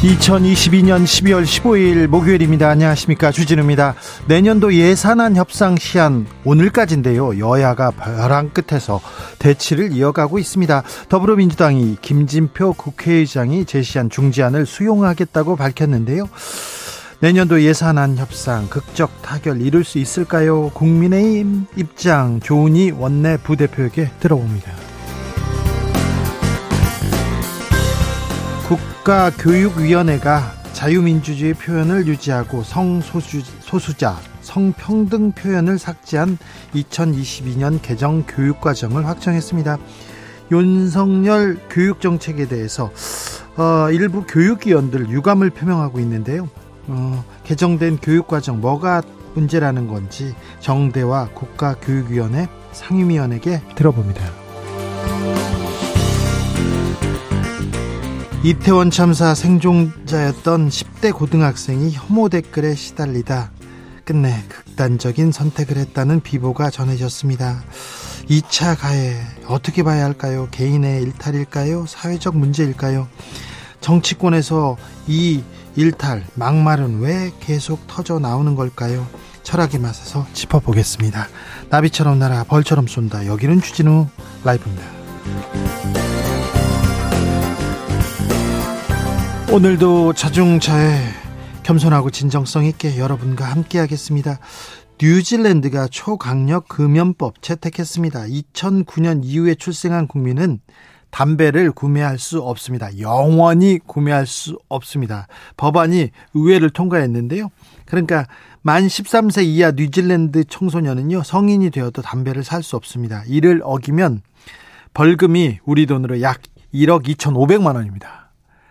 2022년 12월 15일 목요일입니다. 안녕하십니까. 주진우입니다. 내년도 예산안 협상 시한 오늘까지인데요. 여야가 벼랑 끝에서 대치를 이어가고 있습니다. 더불어민주당이 김진표 국회의장이 제시한 중지안을 수용하겠다고 밝혔는데요. 내년도 예산안 협상 극적 타결 이룰 수 있을까요? 국민의힘 입장 조은희 원내 부대표에게 들어봅니다. 국가교육위원회가 자유민주주의 표현을 유지하고 성소수자, 성평등 표현을 삭제한 2022년 개정 교육과정을 확정했습니다. 윤석열 교육정책에 대해서 어, 일부 교육위원들 유감을 표명하고 있는데요. 어, 개정된 교육과정 뭐가 문제라는 건지 정대와 국가교육위원회 상임위원에게 들어봅니다. 이태원 참사 생존자였던 10대 고등학생이 혐오 댓글에 시달리다 끝내 극단적인 선택을 했다는 비보가 전해졌습니다. 2차 가해 어떻게 봐야 할까요? 개인의 일탈일까요? 사회적 문제일까요? 정치권에서 이 일탈, 막말은 왜 계속 터져 나오는 걸까요? 철학의 맛에서 짚어보겠습니다. 나비처럼 날아 벌처럼 쏜다. 여기는 주진우 라이브입니다. 오늘도 자중차에 겸손하고 진정성 있게 여러분과 함께 하겠습니다. 뉴질랜드가 초강력 금연법 채택했습니다. 2009년 이후에 출생한 국민은 담배를 구매할 수 없습니다. 영원히 구매할 수 없습니다. 법안이 의회를 통과했는데요. 그러니까 만 13세 이하 뉴질랜드 청소년은요, 성인이 되어도 담배를 살 수 없습니다. 이를 어기면 벌금이 우리 돈으로 약 1억 2,500만 원입니다.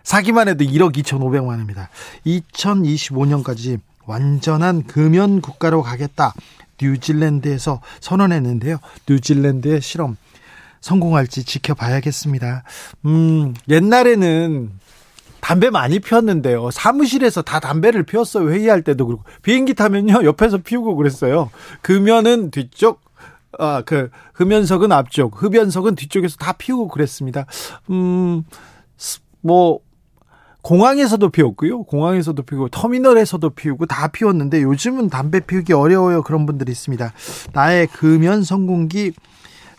사기만 해도 1억 2,500만 원입니다. 2025년까지 완전한 금연 국가로 가겠다. 뉴질랜드에서 선언했는데요. 뉴질랜드의 실험 성공할지 지켜봐야겠습니다. 음, 옛날에는 담배 많이 피웠는데요. 사무실에서 다 담배를 피웠어요. 회의할 때도 그렇고. 비행기 타면요. 옆에서 피우고 그랬어요. 금연은 뒤쪽, 아, 그, 흡연석은 앞쪽, 흡연석은 뒤쪽에서 다 피우고 그랬습니다. 음, 뭐, 공항에서도 피웠고요. 공항에서도 피우고 터미널에서도 피우고 다 피웠는데 요즘은 담배 피우기 어려워요. 그런 분들이 있습니다. 나의 금연 성공기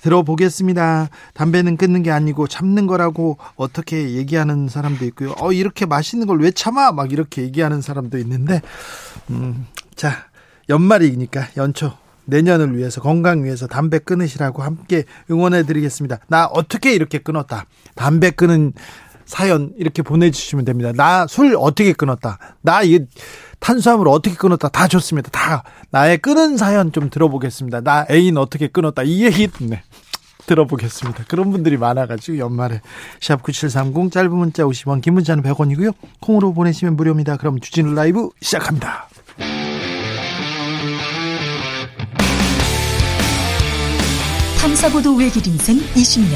들어보겠습니다. 담배는 끊는 게 아니고 참는 거라고 어떻게 얘기하는 사람도 있고요. 어, 이렇게 맛있는 걸 왜 참아? 막 이렇게 얘기하는 사람도 있는데, 음, 자, 연말이니까 연초 내년을 위해서 건강 위해서 담배 끊으시라고 함께 응원해 드리겠습니다. 나 어떻게 이렇게 끊었다. 담배 끊은 사연 이렇게 보내주시면 됩니다. 나 술 어떻게 끊었다. 나 이 탄수화물 어떻게 끊었다. 다 좋습니다. 다 나의 끊은 사연 좀 들어보겠습니다. 나 애인 어떻게 끊었다. 이 얘기 네. 들어보겠습니다. 그런 분들이 많아가지고 연말에 샵 9730 짧은 문자 50원 긴 문자는 100원이고요. 콩으로 보내시면 무료입니다. 그럼 주진우 라이브 시작합니다. 탐사보도 외길 인생 20년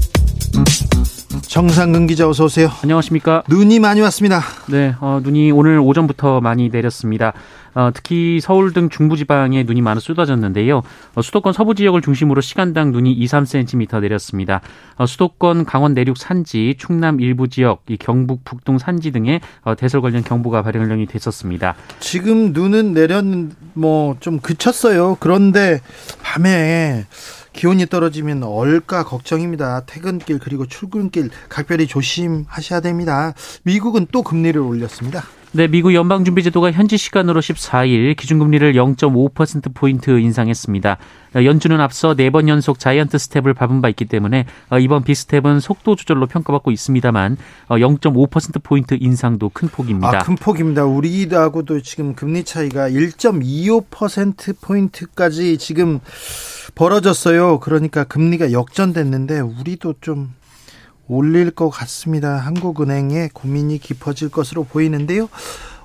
정상근 기자 어서 오세요. 안녕하십니까. 눈이 많이 왔습니다. 네, 어, 눈이 오늘 오전부터 많이 내렸습니다. 어, 특히 서울 등 중부지방에 눈이 많이 쏟아졌는데요. 어, 수도권 서부 지역을 중심으로 시간당 눈이 2, 3cm 내렸습니다. 어, 수도권 강원 내륙 산지, 충남 일부 지역, 이 경북 북동 산지 등에 어, 대설 관련 경보가 발령이 됐었습니다. 지금 눈은 내렸 뭐 좀 그쳤어요. 그런데 밤에 기온이 떨어지면 얼까 걱정입니다. 퇴근길 그리고 출근길 각별히 조심하셔야 됩니다. 미국은 또 금리를 올렸습니다. 네, 미국 연방준비제도가 현지 시간으로 14일 기준금리를 0.5%포인트 인상했습니다. 연준은 앞서 4번 연속 자이언트 스텝을 밟은 바 있기 때문에 어, 이번 비스텝은 속도 조절로 평가받고 있습니다만 0.5%포인트 어, 인상도 큰 폭입니다. 아, 큰 폭입니다. 우리하고도 지금 금리 차이가 1.25%포인트까지 지금 벌어졌어요. 그러니까 금리가 역전됐는데 우리도 좀 올릴 것 같습니다. 한국은행의 고민이 깊어질 것으로 보이는데요.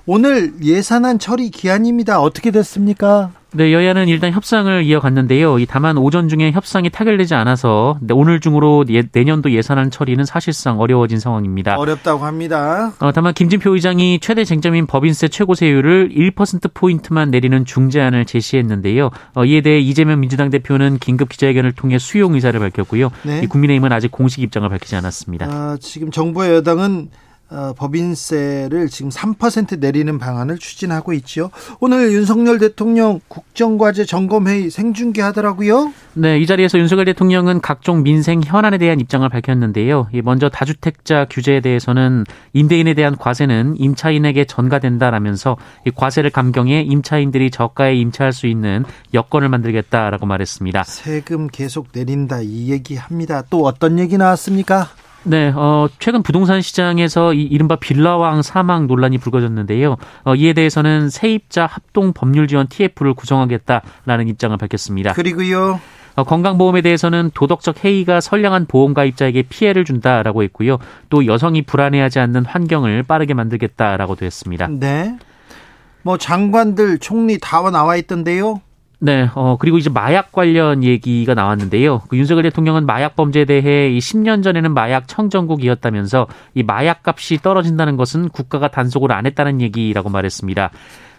오늘 예산안 처리 기한입니다. 어떻게 됐습니까? 네, 여야는 일단 협상을 이어갔는데요. 다만 오전 중에 협상이 타결되지 않아서 오늘 중으로 예, 내년도 예산안 처리는 사실상 어려워진 상황입니다. 어렵다고 합니다. 어, 다만 김진표 의장이 최대 쟁점인 법인세 최고세율을 1%포인트만 내리는 중재안을 제시했는데요. 어, 이에 대해 이재명 민주당 대표는 긴급 기자회견을 통해 수용 의사를 밝혔고요. 네. 국민의힘은 아직 공식 입장을 밝히지 않았습니다. 아, 지금 정부의 여당은 어, 법인세를 지금 3% 내리는 방안을 추진하고 있죠. 오늘 윤석열 대통령 국정과제 점검회의 생중계 하더라고요. 네, 이 자리에서 윤석열 대통령은 각종 민생 현안에 대한 입장을 밝혔는데요. 먼저 다주택자 규제에 대해서는 임대인에 대한 과세는 임차인에게 전가된다라면서 이 과세를 감경해 임차인들이 저가에 임차할 수 있는 여건을 만들겠다라고 말했습니다. 세금 계속 내린다 이 얘기합니다. 또 어떤 얘기 나왔습니까? 네, 어, 최근 부동산 시장에서 이 이른바 빌라왕 사망 논란이 불거졌는데요. 어, 이에 대해서는 세입자 합동 법률 지원 TF를 구성하겠다라는 입장을 밝혔습니다. 그리고요. 어, 건강보험에 대해서는 도덕적 해이가 선량한 보험가입자에게 피해를 준다라고 했고요. 또 여성이 불안해하지 않는 환경을 빠르게 만들겠다라고도 했습니다. 네. 뭐 장관들 총리 다 나와 있던데요. 네, 어, 그리고 이제 마약 관련 얘기가 나왔는데요. 그 윤석열 대통령은 마약 범죄에 대해 이 10년 전에는 마약 청정국이었다면서 이 마약 값이 떨어진다는 것은 국가가 단속을 안 했다는 얘기라고 말했습니다.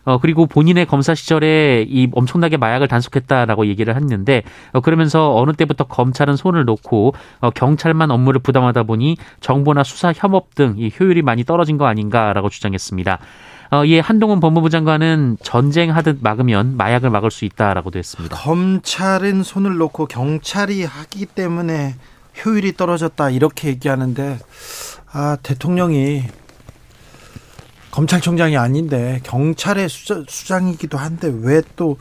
어, 그리고 본인의 검사 시절에 이 엄청나게 마약을 단속했다라고 얘기를 했는데, 어, 그러면서 어느 때부터 검찰은 손을 놓고, 어, 경찰만 업무를 부담하다 보니 정보나 수사 협업 등 이 효율이 많이 떨어진 거 아닌가라고 주장했습니다. 어, 이에 한동훈 법무부 장관은 전쟁하듯 막으면 마약을 막을 수 있다라고도 했습니다. 검찰은 손을 놓고 경찰이 하기 때문에 효율이 떨어졌다 이렇게 얘기하는데 아 대통령이 검찰총장이 아닌데 경찰의 수장, 이기도 한데 왜 또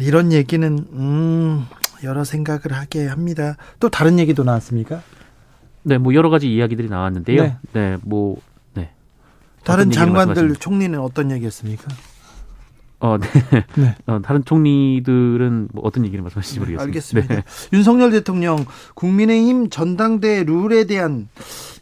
이런 얘기는 음 여러 생각을 하게 합니다. 또 다른 얘기도 나왔습니까? 네, 뭐 여러 가지 이야기들이 나왔는데요. 네, 네 뭐 다른 장관들 총리는 어떤 얘기했습니까? 어, 네. 네. 어, 다른 총리들은 뭐 어떤 얘기를 말씀하실지 모르겠습니다. 알겠습니다. 네. 윤석열 대통령 국민의힘 전당대 룰에 대한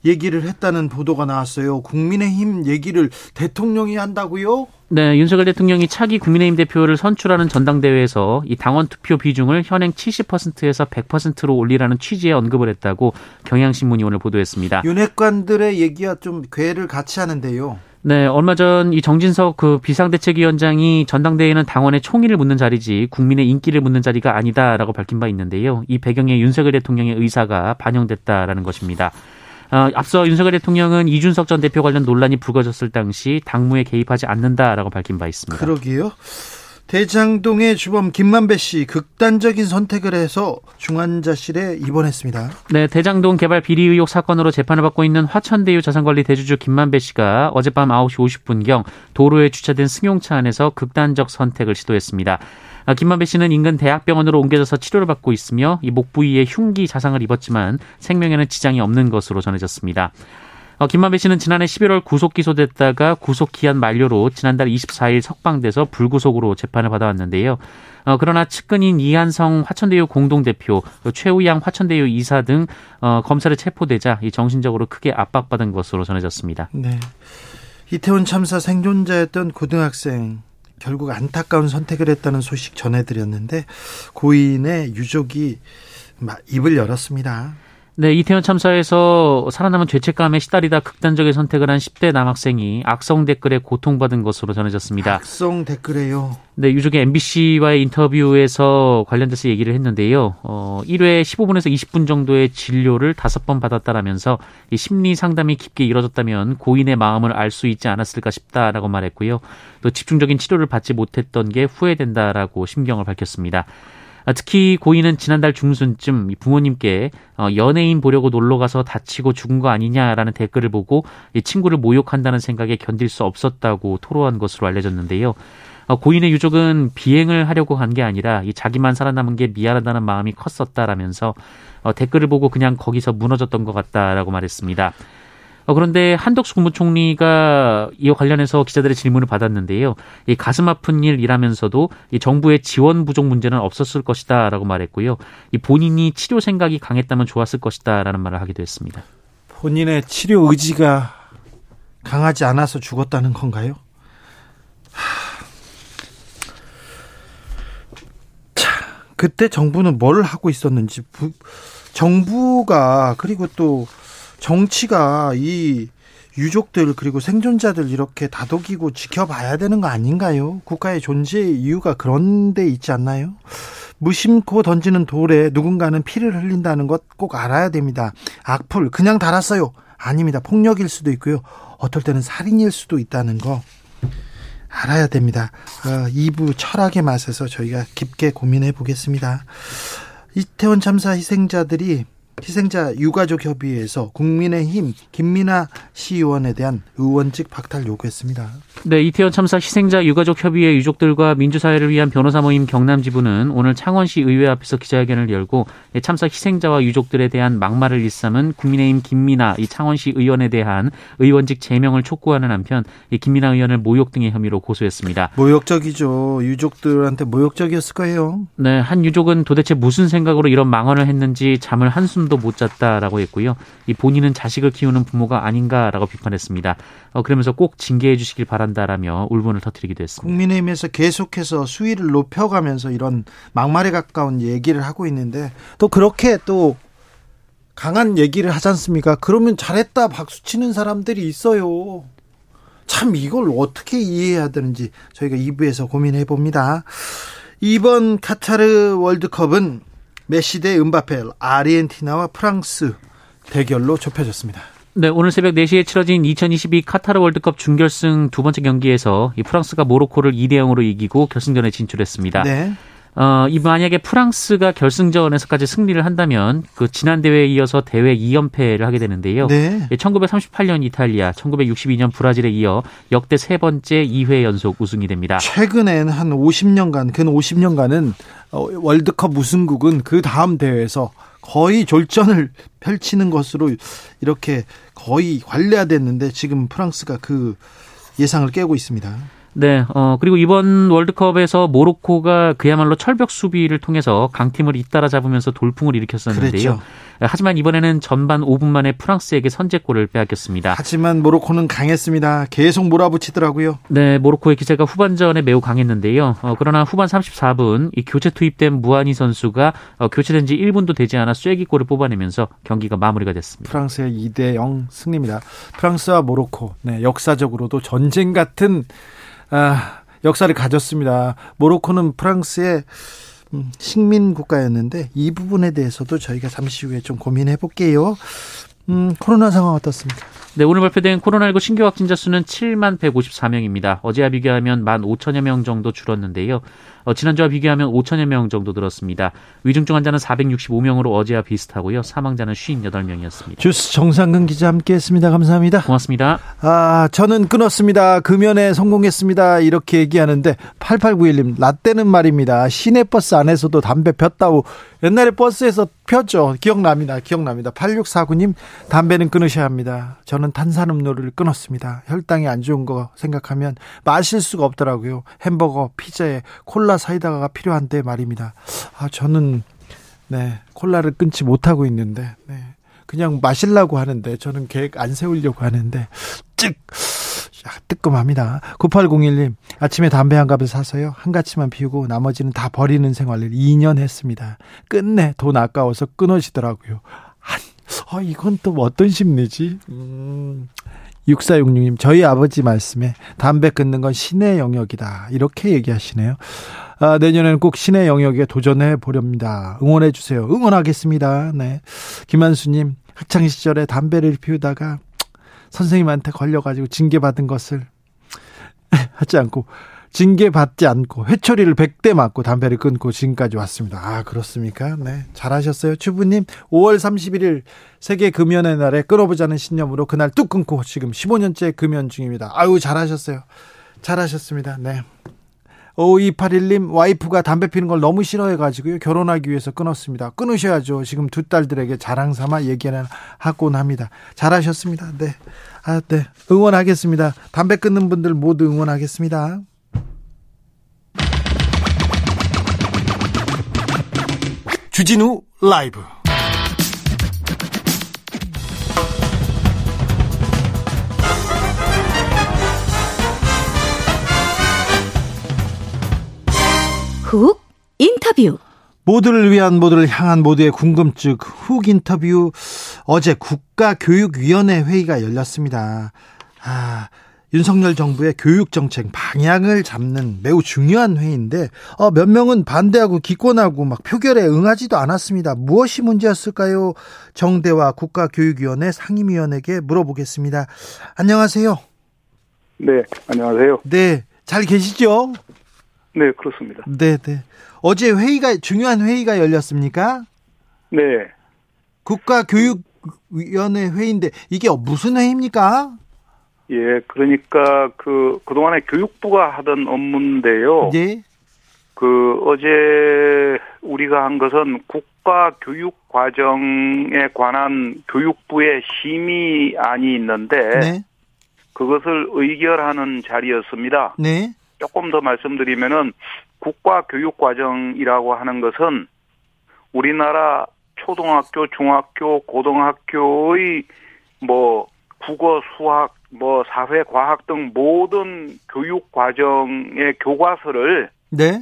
얘기를 했다는 보도가 나왔어요. 국민의힘 얘기를 대통령이 한다고요? 네, 윤석열 대통령이 차기 국민의힘 대표를 선출하는 전당대회에서 이 당원 투표 비중을 현행 70%에서 100%로 올리라는 취지의 언급을 했다고 경향신문이 오늘 보도했습니다. 윤핵관들의 얘기와 좀 괴를 같이 하는데요. 네, 얼마 전 이 정진석 그 비상대책위원장이 전당대회는 당원의 총의를 묻는 자리지 국민의 인기를 묻는 자리가 아니다라고 밝힌 바 있는데요. 이 배경에 윤석열 대통령의 의사가 반영됐다라는 것입니다. 어, 앞서 윤석열 대통령은 이준석 전 대표 관련 논란이 불거졌을 당시 당무에 개입하지 않는다라고 밝힌 바 있습니다. 그러게요. 대장동의 주범 김만배 씨 극단적인 선택을 해서 중환자실에 입원했습니다. 네, 대장동 개발 비리 의혹 사건으로 재판을 받고 있는 화천대유 자산관리 대주주 김만배 씨가 어젯밤 9시 50분경 도로에 주차된 승용차 안에서 극단적 선택을 시도했습니다. 아, 김만배 씨는 인근 대학병원으로 옮겨져서 치료를 받고 있으며 이 목 부위에 흉기 자상을 입었지만 생명에는 지장이 없는 것으로 전해졌습니다. 어, 김만배 씨는 지난해 11월 구속 기소됐다가 구속 기한 만료로 지난달 24일 석방돼서 불구속으로 재판을 받아왔는데요. 어, 그러나 측근인 이한성 화천대유 공동대표, 최우양 화천대유 이사 등 어, 검찰에 체포되자 이 정신적으로 크게 압박받은 것으로 전해졌습니다. 네. 이태원 참사 생존자였던 고등학생 결국 안타까운 선택을 했다는 소식 전해드렸는데 고인의 유족이 입을 열었습니다. 네, 이태원 참사에서 살아남은 죄책감에 시달리다 극단적인 선택을 한 10대 남학생이 악성 댓글에 고통받은 것으로 전해졌습니다. 악성 댓글에요. 네, 유족의 MBC와의 인터뷰에서 관련돼서 얘기를 했는데요. 어, 1회 15분에서 20분 정도의 진료를 5번 받았다라면서 이 심리 상담이 깊게 이뤄졌다면 고인의 마음을 알 수 있지 않았을까 싶다라고 말했고요. 또 집중적인 치료를 받지 못했던 게 후회된다라고 심경을 밝혔습니다. 아, 특히 고인은 지난달 중순쯤 부모님께 어, 연예인 보려고 놀러 가서 다치고 죽은 거 아니냐라는 댓글을 보고 친구를 모욕한다는 생각에 견딜 수 없었다고 토로한 것으로 알려졌는데요. 어, 고인의 유족은 비행을 하려고 한 게 아니라 자기만 살아남은 게 미안하다는 마음이 컸었다라면서 어, 댓글을 보고 그냥 거기서 무너졌던 것 같다라고 말했습니다. 어, 그런데 한덕수 국무총리가 이와 관련해서 기자들의 질문을 받았는데요. 이 가슴 아픈 일이라면서도 이 정부의 지원 부족 문제는 없었을 것이다라고 말했고요. 이 본인이 치료 생각이 강했다면 좋았을 것이다라는 말을 하기도 했습니다. 본인의 치료 의지가 강하지 않아서 죽었다는 건가요? 자, 그때 정부는 뭘 하고 있었는지 부, 정부가 그리고 또 정치가 이 유족들 그리고 생존자들 이렇게 다독이고 지켜봐야 되는 거 아닌가요? 국가의 존재 이유가 그런 데 있지 않나요? 무심코 던지는 돌에 누군가는 피를 흘린다는 것 꼭 알아야 됩니다. 악플 그냥 달았어요. 아닙니다. 폭력일 수도 있고요. 어떨 때는 살인일 수도 있다는 거 알아야 됩니다. 어, 2부 철학의 맛에서 저희가 깊게 고민해 보겠습니다. 이태원 참사 희생자들이 희생자 유가족 협의회에서 국민의힘 김민아 시의원에 대한 의원직 박탈 요구했습니다. 네, 이태원 참사 희생자 유가족 협의회 유족들과 민주사회를 위한 변호사 모임 경남 지부는 오늘 창원시 의회 앞에서 기자회견을 열고 참사 희생자와 유족들에 대한 막말을 일삼은 국민의힘 김민아 이 창원시 의원에 대한 의원직 제명을 촉구하는 한편 이 김민아 의원을 모욕 등의 혐의로 고소했습니다. 모욕적이죠. 유족들한테 모욕적이었을 거예요. 네, 한 유족은 도대체 무슨 생각으로 이런 망언을 했는지 잠을 한숨 잠도 못 잤다라고 했고요. 이 본인은 자식을 키우는 부모가 아닌가라고 비판했습니다. 어, 그러면서 꼭 징계해 주시길 바란다 라며 울분을 터뜨리기도 했습니다. 국민의힘에서 계속해서 수위를 높여가면서 이런 막말에 가까운 얘기를 하고 있는데 또 그렇게 또 강한 얘기를 하지 않습니까? 그러면 잘했다 박수 치는 사람들이 있어요. 참 이걸 어떻게 이해해야 되는지 저희가 2부에서 고민해 봅니다. 이번 카타르 월드컵은 메시 대 은바페, 아르헨티나와 프랑스 대결로 좁혀졌습니다. 네, 오늘 새벽 4시에 치러진 2022 카타르 월드컵 준결승 두 번째 경기에서 이 프랑스가 모로코를 2대 0으로 이기고 결승전에 진출했습니다. 네. 어, 이 만약에 프랑스가 결승전에서까지 승리를 한다면 그 지난 대회에 이어서 대회 2연패를 하게 되는데요. 네. 1938년 이탈리아, 1962년 브라질에 이어 역대 세 번째 2회 연속 우승이 됩니다. 최근엔 한 50년간, 근 50년간은 어, 월드컵 우승국은 그 다음 대회에서 거의 졸전을 펼치는 것으로 이렇게 거의 관례화됐는데 지금 프랑스가 그 예상을 깨고 있습니다. 네, 어, 그리고 이번 월드컵에서 모로코가 그야말로 철벽 수비를 통해서 강팀을 잇따라 잡으면서 돌풍을 일으켰었는데요. 그랬죠. 하지만 이번에는 전반 5분 만에 프랑스에게 선제골을 빼앗겼습니다. 하지만 모로코는 강했습니다. 계속 몰아붙이더라고요. 네, 모로코의 기세가 후반전에 매우 강했는데요. 어, 그러나 후반 34분 이 교체 투입된 무아니 선수가 어, 교체된 지 1분도 되지 않아 쐐기골을 뽑아내면서 경기가 마무리가 됐습니다. 프랑스의 2대 0 승리입니다. 프랑스와 모로코, 네, 역사적으로도 전쟁 같은 아, 역사를 가졌습니다. 모로코는 프랑스의 음, 식민 국가였는데 이 부분에 대해서도 저희가 잠시 후에 좀 고민해 볼게요. 음, 코로나 상황 어떻습니까? 네, 오늘 발표된 코로나19 신규 확진자 수는 7만 154명입니다. 어제와 비교하면 1만 5천여 명 정도 줄었는데요. 어, 지난주와 비교하면 5천여 명 정도 늘었습니다. 위중증 환자는 465명으로 어제와 비슷하고요. 사망자는 58명이었습니다. 주스 정상근 기자 함께했습니다. 감사합니다. 고맙습니다. 아, 저는 끊었습니다. 금연에 성공했습니다. 이렇게 얘기하는데 8891님 라떼는 말입니다. 시내버스 안에서도 담배 폈다고 옛날에 버스에서 폈죠. 기억납니다. 기억납니다. 8649님 담배는 끊으셔야 합니다. 저는 탄산음료를 끊었습니다. 혈당이 안 좋은 거 생각하면 마실 수가 없더라고요. 햄버거, 피자에 콜라 콜라 사이다가 필요한데 말입니다. 아, 저는 네, 콜라를 끊지 못하고 있는데 네. 그냥 마실라고 하는데 저는 계획 안 세우려고 하는데 즉 야, 뜨끔합니다. 9801님, 아침에 담배 한 갑을 사서요. 한 가치만 피우고 나머지는 다 버리는 생활을 2년 했습니다. 끝내 돈 아까워서 끊어지더라고요. 한, 어, 이건 또 어떤 심리지? 음, 6466님, 저희 아버지 말씀에 담배 끊는 건 신의 영역이다. 이렇게 얘기하시네요. 아, 내년에는 꼭 신의 영역에 도전해 보렵니다. 응원해 주세요. 응원하겠습니다. 네. 김한수님, 학창 시절에 담배를 피우다가 선생님한테 걸려가지고 징계받은 것을 하지 않고 징계받지 않고 회초리를 100대 맞고 담배를 끊고 지금까지 왔습니다. 아, 그렇습니까? 네. 잘하셨어요. 주부님, 5월 31일 세계 금연의 날에 끊어보자는 신념으로 그날 뚝 끊고 지금 15년째 금연 중입니다. 아유, 잘하셨어요. 잘하셨습니다. 네. 5281님 와이프가 담배 피는 걸 너무 싫어해가지고요 결혼하기 위해서 끊었습니다 끊으셔야죠 지금 두 딸들에게 자랑 삼아 얘기는 하곤 합니다 잘하셨습니다 네. 아, 네. 응원하겠습니다 담배 끊는 분들 모두 응원하겠습니다 주진우 라이브. 훅 인터뷰. 모두를 위한 모두를 향한 모두의 궁금증. 훅 인터뷰. 어제 국가교육위원회 회의가 열렸습니다. 아, 윤석열 정부의 교육 정책 방향을 잡는 매우 중요한 회의인데 어, 몇 명은 반대하고 기권하고 막 표결에 응하지도 않았습니다. 무엇이 문제였을까요? 정대와 국가교육위원회 상임위원에게 물어보겠습니다. 안녕하세요. 네, 안녕하세요. 네, 잘 계시죠? 네, 그렇습니다. 네, 네. 어제 회의가 중요한 회의가 열렸습니까? 네. 국가교육위원회 회의인데 이게 무슨 회의입니까? 예, 그러니까 그 그동안에 교육부가 하던 업무인데요. 예. 그 어제 우리가 한 것은 국가 교육 과정에 관한 교육부의 심의안이 있는데 네. 그것을 의결하는 자리였습니다. 네. 조금 더 말씀드리면은 국가 교육 과정이라고 하는 것은 우리나라 초등학교, 중학교, 고등학교의 뭐 국어, 수학, 뭐 사회, 과학 등 모든 교육 과정의 교과서를 네.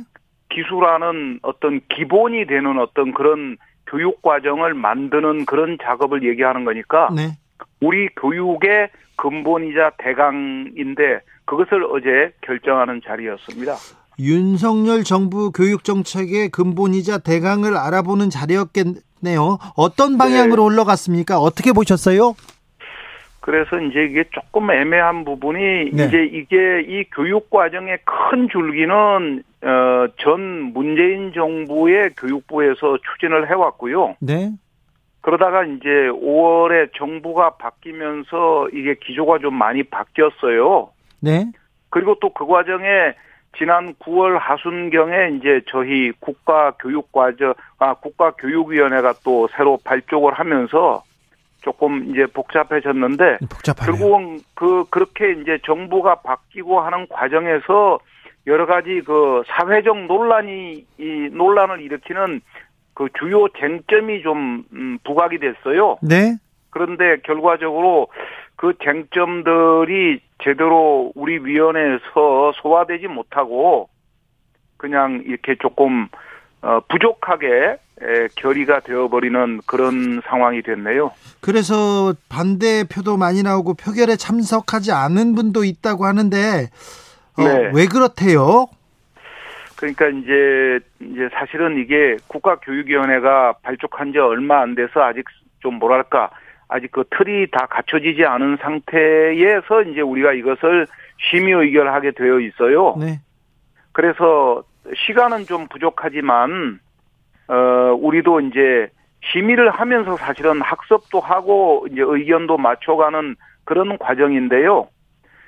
기술하는 어떤 기본이 되는 어떤 그런 교육 과정을 만드는 그런 작업을 얘기하는 거니까 네. 우리 교육의 근본이자 대강인데 그것을 어제 결정하는 자리였습니다. 윤석열 정부 교육 정책의 근본이자 대강을 알아보는 자리였겠네요. 어떤 방향으로 올라갔습니까? 어떻게 보셨어요? 그래서 이제 이게 조금 애매한 부분이 네. 이제 이게 이 교육 과정의 큰 줄기는 어전 문재인 정부의 교육부에서 추진을 해왔고요. 네. 그러다가 이제 5월에 정부가 바뀌면서 이게 기조가 좀 많이 바뀌었어요. 네. 그리고 또 그 과정에 지난 9월 하순경에 이제 저희 국가교육과정 아 국가교육위원회가 또 새로 발족을 하면서 조금 이제 복잡해졌는데 복잡하네요. 결국은 그 그렇게 이제 정부가 바뀌고 하는 과정에서 여러 가지 그 사회적 논란이 이 논란을 일으키는 그 주요 쟁점이 좀 음, 부각이 됐어요. 네. 그런데 결과적으로 그 쟁점들이 제대로 우리 위원회에서 소화되지 못하고 그냥 이렇게 조금 어, 부족하게 에, 결의가 되어버리는 그런 상황이 됐네요. 그래서 반대표도 많이 나오고 표결에 참석하지 않은 분도 있다고 하는데 어, 네. 왜 그렇대요? 그러니까 이제 이제 사실은 이게 국가교육위원회가 발족한 지 얼마 안 돼서 아직 좀 뭐랄까 아직 그 틀이 다 갖춰지지 않은 상태에서 이제 우리가 이것을 심의 의결하게 되어 있어요. 네. 그래서 시간은 좀 부족하지만 어 우리도 이제 심의를 하면서 사실은 학습도 하고 이제 의견도 맞춰가는 그런 과정인데요.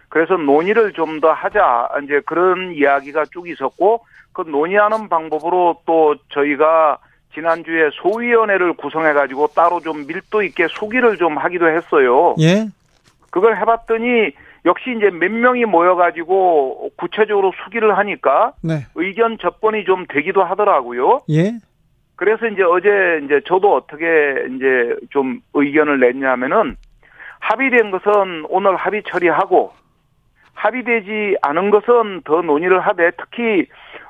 그래서 논의를 좀 더 하자 이제 그런 이야기가 쭉 있었고 그 논의하는 방법으로 또 저희가 지난주에 소위원회를 구성해 가지고 따로 좀 밀도 있게 소기를 좀 하기도 했어요. 예. 그걸 해봤더니 역시 이제 몇 명이 모여가지고 구체적으로 수기를 하니까 네. 의견 접근이 좀 되기도 하더라고요. 예. 그래서 이제 어제 이제 저도 어떻게 이제 좀 의견을 냈냐면은 합의된 것은 오늘 합의 처리하고 합의되지 않은 것은 더 논의를 하되 특히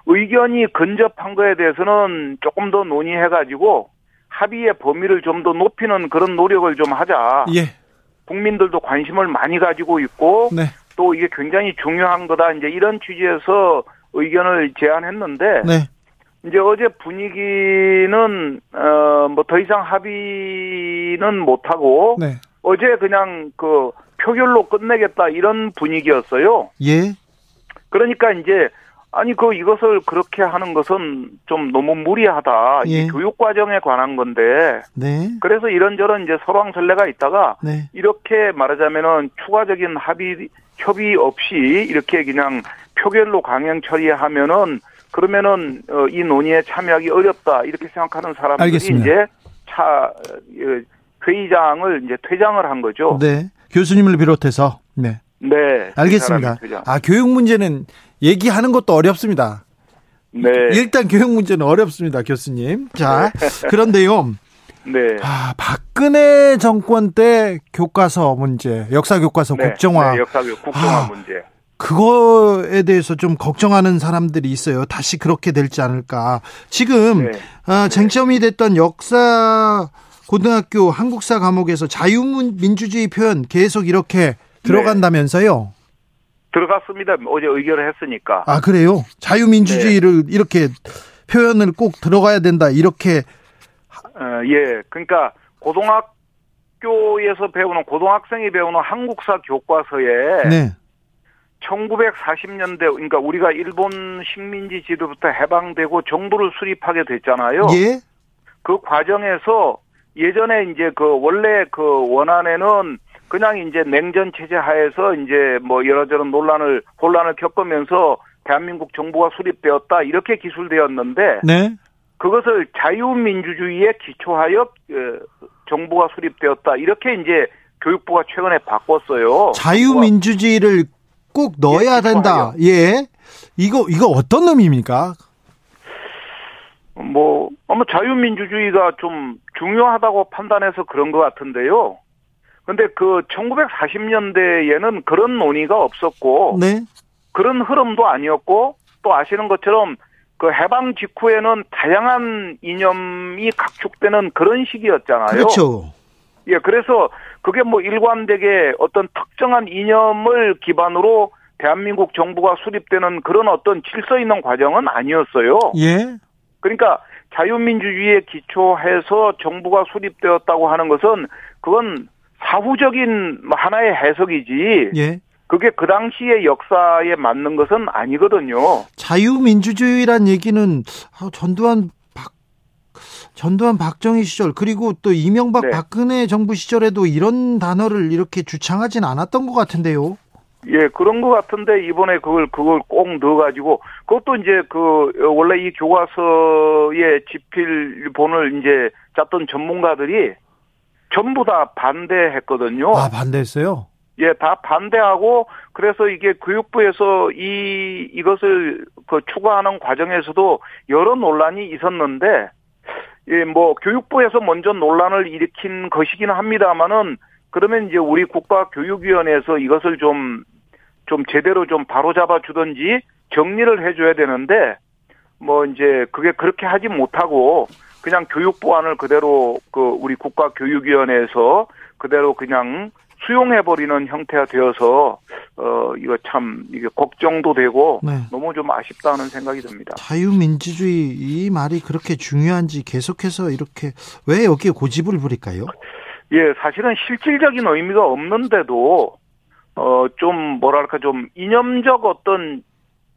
의견이 근접한 거에 대해서는 조금 더 논의해가지고 합의의 범위를 좀 더 높이는 그런 노력을 좀 하자. 예. 국민들도 관심을 많이 가지고 있고 네. 또 이게 굉장히 중요한 거다. 이제 이런 취지에서 의견을 제안했는데 네. 이제 어제 분위기는 어 뭐 더 이상 합의는 못 하고 네. 어제 그냥 그 표결로 끝내겠다 이런 분위기였어요. 예. 그러니까 이제 아니 그 이것을 그렇게 하는 것은 좀 너무 무리하다. 예. 이 교육 과정에 관한 건데 네. 그래서 이런저런 이제 설왕설래가 있다가 네. 이렇게 말하자면은 추가적인 합의 협의 없이 이렇게 그냥 표결로 강행 처리하면은 그러면은 어, 이 논의에 참여하기 어렵다 이렇게 생각하는 사람들이 알겠습니다. 이제 차 어, 회의장을 이제 퇴장을 한 거죠. 네. 교수님을 비롯해서 네. 네. 알겠습니다. 아, 교육 문제는 얘기하는 것도 어렵습니다. 네. 일단 교육 문제는 어렵습니다, 교수님. 자, 그런데요. 네. 아, 박근혜 정권 때 교과서 문제, 역사 교과서 네. 국정화 네, 역사교 국정화 아. 문제. 그거에 대해서 좀 걱정하는 사람들이 있어요. 다시 그렇게 될지 않을까. 지금 네. 아, 쟁점이 됐던 역사 고등학교 한국사 과목에서 자유민주주의 표현 계속 이렇게 들어간다면서요? 들어갔습니다. 어제 의결을 했으니까. 아 그래요? 자유민주주의를 이렇게 표현을 꼭 들어가야 된다 이렇게 어, 예. 그러니까 고등학교에서 배우는 고등학생이 배우는 한국사 교과서에 네 1940년대 그러니까 우리가 일본 식민지 지도부터 해방되고 정부를 수립하게 됐잖아요. 예? 그 과정에서 예전에 이제 그 원래 그 원안에는 그냥 이제 냉전 체제 하에서 이제 뭐 여러저런 논란을 혼란을 겪으면서 대한민국 정부가 수립되었다 이렇게 기술되었는데 네. 그것을 자유민주주의에 기초하여 어, 정부가 수립되었다 이렇게 이제 교육부가 최근에 바꿨어요. 자유민주주의를 꼭 넣어야 예, 된다. 예. 이거 이거 어떤 의미입니까? 뭐 아마 자유민주주의가 좀 중요하다고 판단해서 그런 것 같은데요. 근데 그 1940년대에는 그런 논의가 없었고 네. 그런 흐름도 아니었고 또 아시는 것처럼 그 해방 직후에는 다양한 이념이 각축되는 그런 시기였잖아요. 그렇죠. 예, 그래서 그게 뭐 일관되게 어떤 특정한 이념을 기반으로 대한민국 정부가 수립되는 그런 어떤 질서 있는 과정은 아니었어요. 예. 그러니까 자유민주주의에 기초해서 정부가 수립되었다고 하는 것은 그건 사후적인 하나의 해석이지 예. 그게 그 당시의 역사에 맞는 것은 아니거든요. 자유민주주의란 얘기는 아, 전두환 박 전두환 박정희 시절 그리고 또 이명박 네. 박근혜 정부 시절에도 이런 단어를 이렇게 주창하진 않았던 것 같은데요. 예, 그런 것 같은데 이번에 그걸 그걸 꼭 넣어가지고 그것도 이제 그 원래 이 교과서의 집필본을 이제 짰던 전문가들이 전부 다 반대했거든요. 아 반대했어요. 예, 다 반대하고 그래서 이게 교육부에서 이 이것을 그 추가하는 과정에서도 여러 논란이 있었는데 예, 뭐 교육부에서 먼저 논란을 일으킨 것이긴 합니다만은 그러면 이제 우리 국가교육위원회에서 이것을 좀 좀 제대로 좀 바로잡아 주든지 정리를 해줘야 되는데 뭐 이제 그게 그렇게 하지 못하고 그냥 교육부안을 그대로 그 우리 국가교육위원회에서 그대로 그냥 수용해 버리는 형태가 되어서 어 이거 참 이게 걱정도 되고 네. 너무 좀 아쉽다는 생각이 듭니다. 자유민주주의 이 말이 그렇게 중요한지 계속해서 이렇게 왜 여기에 고집을 부릴까요? 예, 사실은 실질적인 의미가 없는데도 어 좀 뭐랄까 좀 이념적 어떤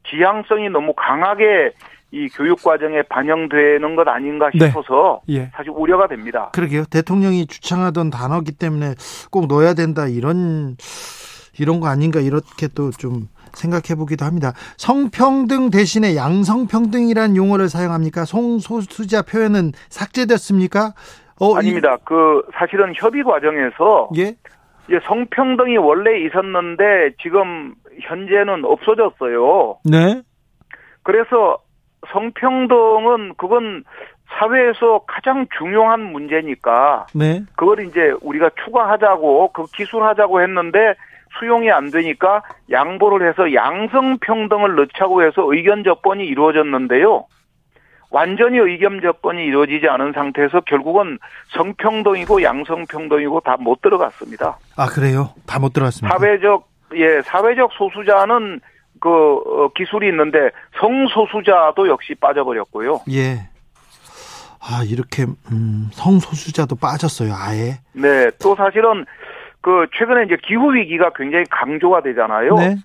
지향성이 너무 강하게 이 교육 과정에 반영되는 것 아닌가 네. 싶어서 예. 사실 우려가 됩니다. 그러게요. 대통령이 주창하던 단어기 때문에 꼭 넣어야 된다 이런 이런 거 아닌가 이렇게 또 좀 생각해 보기도 합니다. 성평등 대신에 양성평등이란 용어를 사용합니까? 송소수자 표현은 삭제됐습니까? 어, 이- 아닙니다. 그 사실은 협의 과정에서 예. 이제 성평등이 원래 있었는데 지금 현재는 없어졌어요. 네. 그래서 성평등은 그건 사회에서 가장 중요한 문제니까 네. 그걸 이제 우리가 추가하자고 그 기술하자고 했는데 수용이 안 되니까 양보를 해서 양성평등을 넣자고 해서 의견 접번이 이루어졌는데요. 완전히 의견 접근이 이루어지지 않은 상태에서 결국은 성평등이고 양성평등이고 다 못 들어갔습니다. 아 그래요? 다 못 들어갔습니다. 사회적 예 사회적 소수자는 그 어, 기술이 있는데 성소수자도 역시 빠져버렸고요. 예. 아 이렇게 음, 성소수자도 빠졌어요. 아예. 네, 또 사실은 그 최근에 이제 기후 위기가 굉장히 강조가 되잖아요. 네.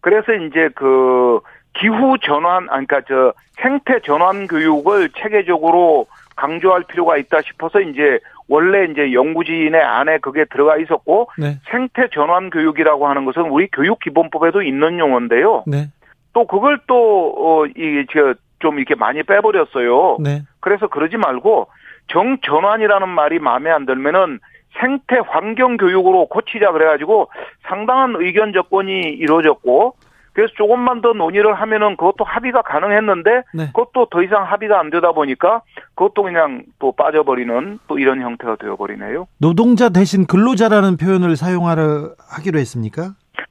그래서 이제 그 기후 전환, 그러니까 저 생태 전환 교육을 체계적으로 강조할 필요가 있다 싶어서 이제 원래 이제 연구진의 안에 그게 들어가 있었고 네. 생태 전환 교육이라고 하는 것은 우리 교육 기본법에도 있는 용어인데요. 네. 또 그걸 또어이저좀 이렇게 많이 빼버렸어요. 네. 그래서 그러지 말고 정 전환이라는 말이 마음에 안 들면은 생태 환경 교육으로 고치자 그래가지고 상당한 의견 접근이 이루어졌고 그래서 조금만 더 논의를 하면은 그것도 합의가 가능했는데 네. 그것도 더 이상 합의가 안 되다 보니까 그것도 그냥 또 빠져버리는 또 이런 형태가 되어버리네요. 노동자 대신 근로자라는 표현을 사용하려 하기로 했습니까?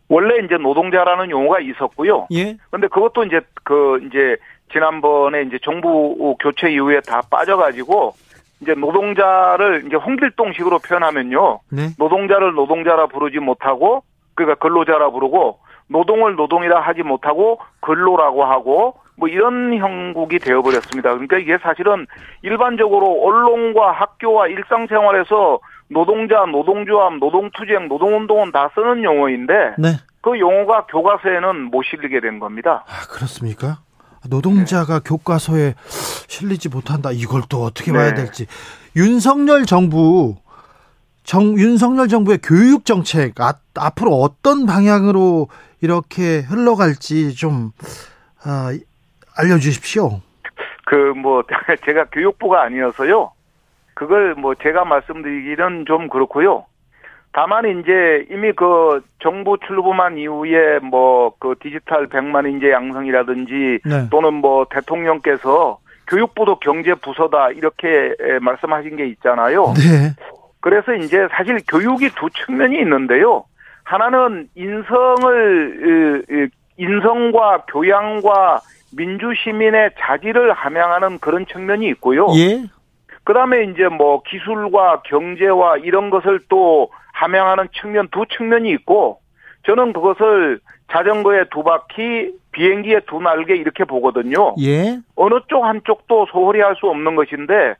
원래 이제 노동자라는 용어가 있었고요. 예. 근데 그것도 이제 그 이제 지난번에 이제 정부 교체 이후에 다 빠져가지고 이제 노동자를 이제 홍길동식으로 표현하면요. 네. 노동자를 노동자라 부르지 못하고 그러니까 근로자라 부르고 노동을 노동이라 하지 못하고 근로라고 하고 뭐 이런 형국이 되어버렸습니다. 그러니까 이게 사실은 일반적으로 언론과 학교와 일상생활에서 노동자, 노동조합, 노동투쟁, 노동운동은 다 쓰는 용어인데 네. 그 용어가 교과서에는 못 실리게 된 겁니다. 아 그렇습니까? 노동자가 교과서에 실리지 못한다. 이걸 또 어떻게 봐야 네. 될지. 윤석열 정부 정 윤석열 정부의 교육 정책 아, 앞으로 어떤 방향으로 이렇게 흘러갈지 좀 아, 알려주십시오. 그 뭐 제가 교육부가 아니어서요. 그걸 뭐 제가 말씀드리기는 좀 그렇고요. 다만 이제 이미 그 정부 출범한 이후에 뭐 그 디지털 백만 인재 양성이라든지 네. 또는 뭐 대통령께서 교육부도 경제 부서다 이렇게 에, 말씀하신 게 있잖아요. 네. 그래서 이제 사실 교육이 두 측면이 있는데요. 하나는 인성을 인성과 교양과 민주 시민의 자질을 함양하는 그런 측면이 있고요. 예. 그다음에 이제 뭐 기술과 경제와 이런 것을 또 함양하는 측면 두 측면이 있고 저는 그것을 자전거의 두 바퀴, 비행기의 두 날개 이렇게 보거든요. 예. 어느 쪽 한쪽도 소홀히 할 수 없는 것인데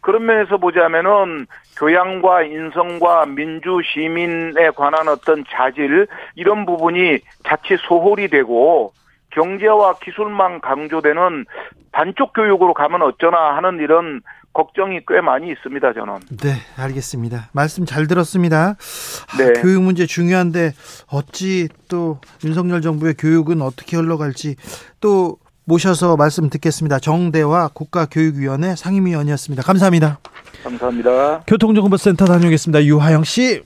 그런 면에서 보자면은 교양과 인성과 민주 시민에 관한 어떤 자질 이런 부분이 자칫 소홀히 되고 경제와 기술만 강조되는 반쪽 교육으로 가면 어쩌나 하는 이런 걱정이 꽤 많이 있습니다, 저는. 네, 알겠습니다. 말씀 잘 들었습니다. 아, 네. 교육 문제 중요한데 어찌 또 윤석열 정부의 교육은 어떻게 흘러갈지 또 모셔서 말씀 듣겠습니다. 정대와 국가교육위원회 상임위원이었습니다. 감사합니다. 감사합니다. 교통정보센터 다녀오겠습니다. 유하영 씨.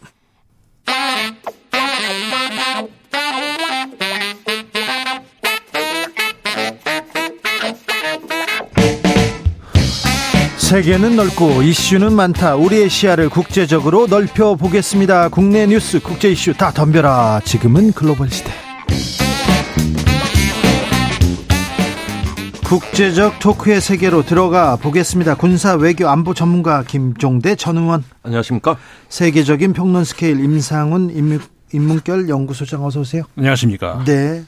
세계는 넓고 이슈는 많다. 우리의 시야를 국제적으로 넓혀 보겠습니다. 국내 뉴스, 국제 이슈 다 덤벼라. 지금은 글로벌 시대. 국제적 토크의 세계로 들어가 보겠습니다. 군사 외교 안보 전문가 김종대 전 의원, 안녕하십니까? 세계적인 평론 스케일 임상훈 인문, 인문결 연구소장 어서 오세요. 안녕하십니까? 네.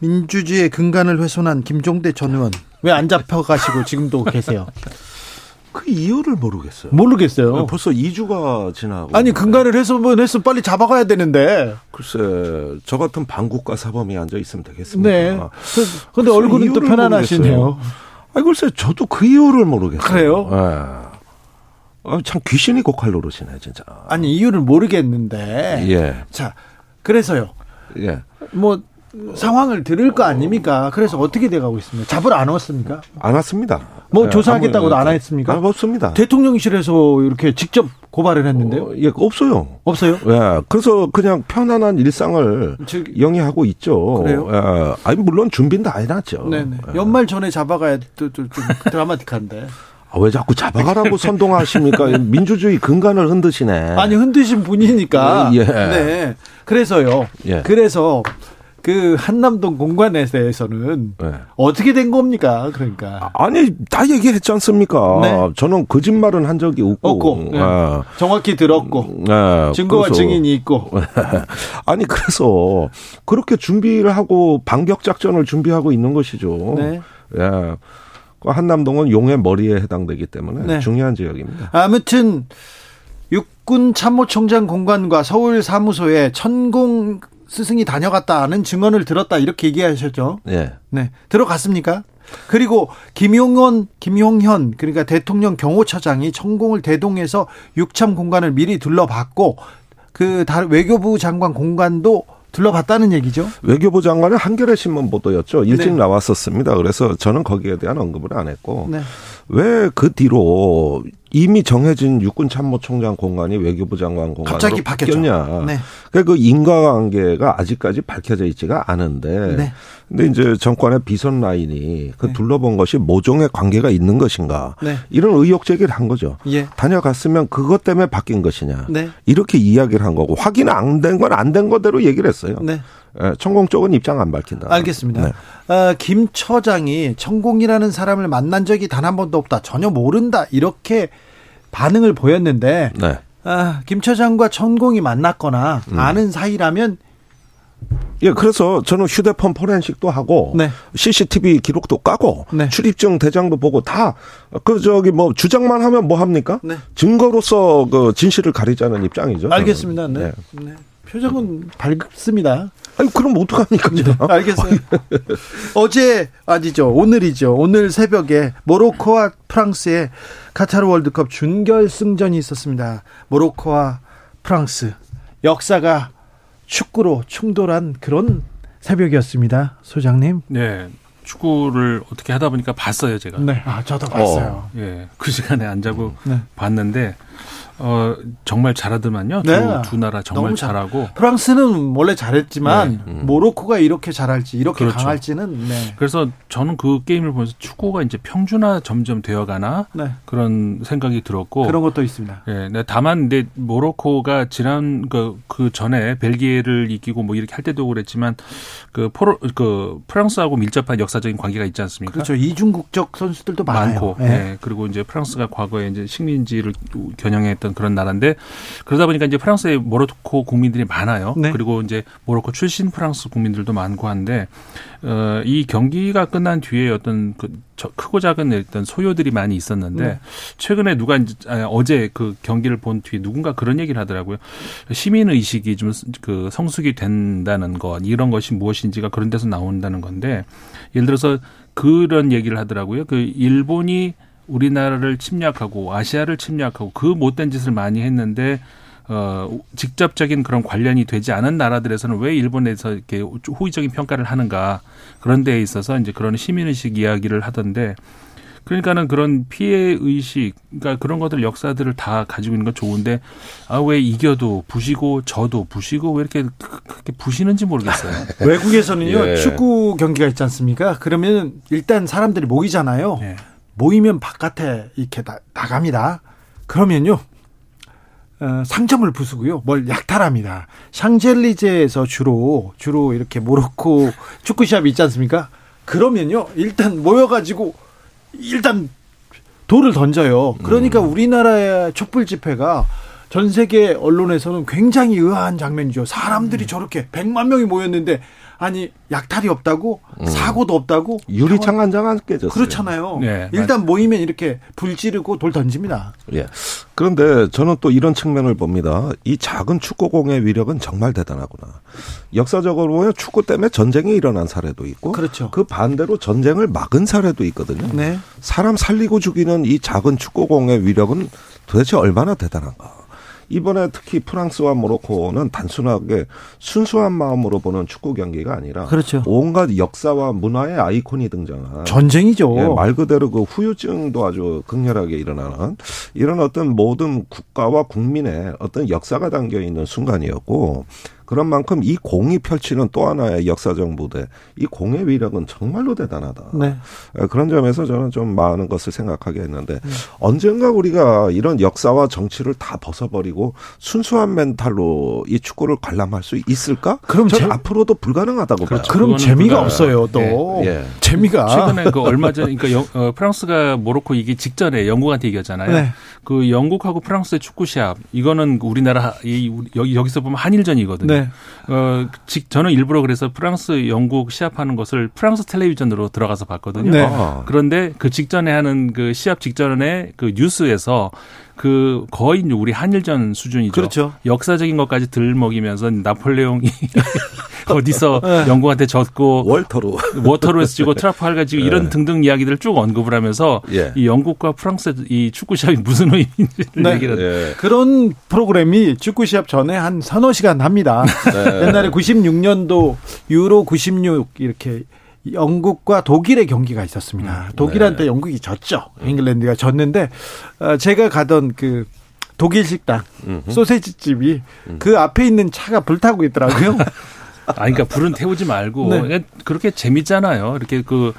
민주주의의 근간을 훼손한 김종대 전 의원. 왜 안 잡혀가시고 지금도 계세요? 그 이유를 모르겠어요. 모르겠어요. 벌써 2주가 지나고. 아니 근간을 훼손은 했으면 빨리 잡아가야 되는데. 글쎄, 저 같은 반국가 사범이 앉아 있으면 되겠습니까? 네. 그- 근데 얼굴은 또 편안하시네요. 아, 글쎄, 저도 그 이유를 모르겠어요. 그래요? 예. 아, 참 귀신이 고칼 노릇이네, 진짜. 아니 이유를 모르겠는데. 예, 자, 그래서요. 예. 뭐 상황을 들을 거 아닙니까? 그래서 어떻게 돼가고 있습니까? 잡으러 안 왔습니까? 안 왔습니다. 뭐 예, 조사하겠다고도 안 했습니까? 아, 없습니다. 대통령실에서 이렇게 직접 고발을 했는데요. 어, 예, 없어요. 없어요? 예, 그래서 그냥 편안한 일상을 즉- 영위하고 있죠. 그래요? 예, 아니, 물론 준비는 다 해놨죠. 네네. 예. 연말 전에 잡아가야 또, 또, 좀 드라마틱한데. 아, 왜 자꾸 잡아가라고 선동하십니까? 민주주의 근간을 흔드시네. 아니 흔드신 분이니까. 예. 네. 그래서요. 예. 그래서 그 한남동 공간에 대해서는 네. 어떻게 된 겁니까? 그러니까 아니 다 얘기했지 않습니까? 네. 저는 거짓말은 한 적이 없고, 없고 네. 예. 정확히 들었고 예, 증거와 그래서- 증인이 있고 아니 그래서 그렇게 준비를 하고 반격 작전을 준비하고 있는 것이죠. 네. 예. 그 한남동은 용의 머리에 해당되기 때문에 네. 중요한 지역입니다. 아무튼 육군 참모총장 공관과 서울 사무소에 천공 스승이 다녀갔다는 증언을 들었다 이렇게 얘기하셨죠. 예. 네, 들어갔습니까? 그리고 김용원, 김용현 그러니까 대통령 경호처장이 천공을 대동해서 육참 공간을 미리 둘러봤고 그 외교부 장관 공간도 둘러봤다는 얘기죠. 외교부 장관은 한겨레 신문 보도였죠. 일찍 네. 나왔었습니다. 그래서 저는 거기에 대한 언급을 안 했고 네. 왜그 뒤로 이미 정해진 육군 참모총장 공간이 외교부 장관 공간으로 갑자기. 바뀌었냐? 네. 그러니까 그 인과관계가 아직까지 밝혀져 있지가 않은데, 네. 근데 이제 정권의 비선 라인이 그 네. 둘러본 것이 모종의 관계가 있는 것인가? 네. 이런 의혹 제기를 한 거죠. 예. 다녀갔으면 그것 때문에 바뀐 것이냐? 네. 이렇게 이야기를 한 거고 확인 안 된 건 안 된 거대로 얘기를 했어요. 네. 예, 천공 쪽은 입장 안 밝힌다. 알겠습니다. 네. 어, 김 처장이 천공이라는 사람을 만난 적이 단 한 번도 없다. 전혀 모른다. 이렇게 반응을 보였는데 네. 아, 김 처장과 천공이 만났거나 음. 아는 사이라면 예, 그래서 저는 휴대폰 포렌식도 하고 네. CCTV 기록도 까고 네. 출입증 대장도 보고 다 그 저기 뭐 주장만 하면 뭐 합니까? 네. 증거로서 그 진실을 가리자는 입장이죠. 알겠습니다. 네. 네. 표정은 밝습니다. 아니 그럼 어떡합니까? 제가? 알겠어요. 어제 아니죠. 오늘이죠. 오늘 새벽에 모로코와 프랑스의 카타르 월드컵 준결승전이 있었습니다. 모로코와 프랑스 역사가 축구로 충돌한 그런 새벽이었습니다. 소장님. 네. 축구를 어떻게 하다 보니까 봤어요, 제가. 네. 아, 저도 봤어요. 예. 그 시간에 안 자고 네. 봤는데 어 정말 잘하더만요. 네. 두, 두 나라 정말 잘- 잘하고. 프랑스는 원래 잘했지만 네. 음. 모로코가 이렇게 잘할지 이렇게 그렇죠. 강할지는 네. 그래서 저는 그 게임을 보면서 축구가 이제 평준화 점점 되어가나 네. 그런 생각이 들었고. 그런 것도 있습니다. 예, 네, 다만 근데 모로코가 지난 그, 그 전에 벨기에를 이기고 뭐 이렇게 할 때도 그랬지만 그 포로 그 프랑스하고 밀접한 역사적인 관계가 있지 않습니까? 그렇죠. 이중 국적 선수들도 많아요. 많고, 네. 예. 그리고 이제 프랑스가 과거에 이제 식민지를 겨냥했던 그런 나라인데 그러다 보니까 이제 프랑스에 모로코 국민들이 많아요. 네. 그리고 이제 모로코 출신 프랑스 국민들도 많고 한데 어, 이 경기가 끝난 뒤에 어떤 그 저- 크고 작은 어떤 소요들이 많이 있었는데 네. 최근에 누가 이제 아, 어제 그 경기를 본 뒤에 누군가 그런 얘기를 하더라고요. 시민 의식이 좀 그 성숙이 된다는 것 이런 것이 무엇인지가 그런 데서 나온다는 건데 예를 들어서 그런 얘기를 하더라고요. 그 일본이 우리나라를 침략하고 아시아를 침략하고 그 못된 짓을 많이 했는데 어 직접적인 그런 관련이 되지 않은 나라들에서는 왜 일본에서 이렇게 호의적인 평가를 하는가 그런 데에 있어서 이제 그런 시민 의식 이야기를 하던데 그러니까는 그런 피해 의식, 그러니까 그런 것들 역사들을 다 가지고 있는 건 좋은데 아 왜 이겨도 부시고 져도 부시고 왜 이렇게 그- 그렇게 부시는지 모르겠어요. 외국에서는요 예. 축구 경기가 있지 않습니까? 그러면 일단 사람들이 모이잖아요. 네. 모이면 바깥에 이렇게 나, 나갑니다. 그러면요 어, 상점을 부수고요, 뭘 약탈합니다. 샹젤리제에서 주로 주로 이렇게 모로코 축구샵이 있지 않습니까? 그러면요 일단 모여 가지고 일단 돌을 던져요. 그러니까 우리나라의 촛불 집회가 전 세계 언론에서는 굉장히 의아한 장면이죠. 사람들이 저렇게 100만 명이 모였는데 아니 약탈이 없다고 사고도 없다고 유리창 한 장 안 깨졌어요. 그렇잖아요. 네, 일단 모이면 이렇게 불 지르고 돌 던집니다. 예. 그런데 저는 또 이런 측면을 봅니다. 이 작은 축구공의 위력은 정말 대단하구나. 역사적으로 보면 축구 때문에 전쟁이 일어난 사례도 있고 그렇죠. 그 반대로 전쟁을 막은 사례도 있거든요. 네. 사람 살리고 죽이는 이 작은 축구공의 위력은 도대체 얼마나 대단한가. 이번에 특히 프랑스와 모로코는 단순하게 순수한 마음으로 보는 축구 경기가 아니라 그렇죠. 온갖 역사와 문화의 아이콘이 등장한 전쟁이죠. 예, 말 그대로 그 후유증도 아주 극렬하게 일어나는 이런 어떤 모든 국가와 국민의 어떤 역사가 담겨 있는 순간이었고 그런 만큼 이 공이 펼치는 또 하나의 역사적 무대, 이 공의 위력은 정말로 대단하다. 네. 예, 그런 점에서 저는 좀 많은 것을 생각하게 했는데 언젠가 우리가 이런 역사와 정치를 다 벗어버리고 순수한 멘탈로 이 축구를 관람할 수 있을까? 그럼 제- 앞으로도 불가능하다고 봐요. 그럼 재미가 없어요, 또. 예, 예. 재미가. 최근에 그 얼마 전 그러니까 영- 어, 프랑스가 모로코 이기 직전에 영국한테 이겼잖아요. 네. 그 영국하고 프랑스의 축구 시합 이거는 우리나라 이 우리- 여기 여기서 보면 한일전이거든요. 네. 어, 직 저는 일부러 그래서 프랑스 영국 시합하는 것을 프랑스 텔레비전으로 들어가서 봤거든요. 네. 아. 그런데 그 직전에 하는 그 시합 직전에 그 뉴스에서 그 거의 우리 한일전 수준이죠. 그렇죠. 역사적인 것까지 들먹이면서 나폴레옹이 어디서 네. 영국한테 졌고 월터로. 워터로에서 지고 트라팔가 지고 이런 네. 등등 이야기들을 쭉 언급을 하면서 예. 이 영국과 프랑스의 이 축구 시합이 무슨 의미인지를 네. 얘기를 예. 그런 프로그램이 축구 시합 전에 한 서너 시간 합니다. 네. 옛날에 96년도 유로 96 이렇게 영국과 독일의 경기가 있었습니다. 독일한테 영국이 졌죠. 잉글랜드가 졌는데 어, 제가 가던 그 독일 식당. 소세지 집이 그 앞에 있는 차가 불타고 있더라고요. 아 그러니까 불은 태우지 말고 네. 그냥 그렇게 재밌잖아요. 이렇게 그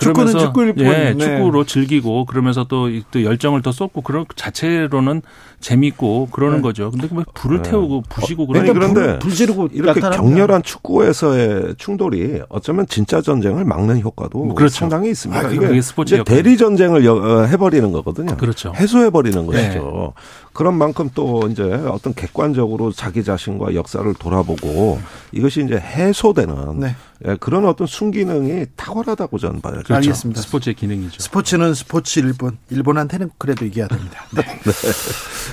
그러면서 축구일 뿐. 예, 네. 축구로 즐기고 그러면서 또, 이- 또 열정을 더 쏟고 그런 그 자체로는 재밌고 그러는 네. 거죠. 근데 왜 불을 네. 태우고 부시고 아니, 그러니까 그런데 불, 불 지르고 이렇게 나타납니다. 격렬한 축구에서의 충돌이 어쩌면 진짜 전쟁을 막는 효과도 그렇죠. 상당히 있습니다. 아, 이게 스포츠. 대리 전쟁을 여- 어, 해버리는 거거든요. 그렇죠. 해소해버리는 것이죠. 그런 만큼 또 이제 어떤 객관적으로 자기 자신과 역사를 돌아보고 이것이 이제 해소되는 네. 예, 그런 어떤 순기능이 탁월하다고 저는 봐요. 그렇죠. 알겠습니다. 스포츠의 기능이죠. 스포츠는 스포츠 일본. 일본한테는 그래도 이겨야 됩니다. 네.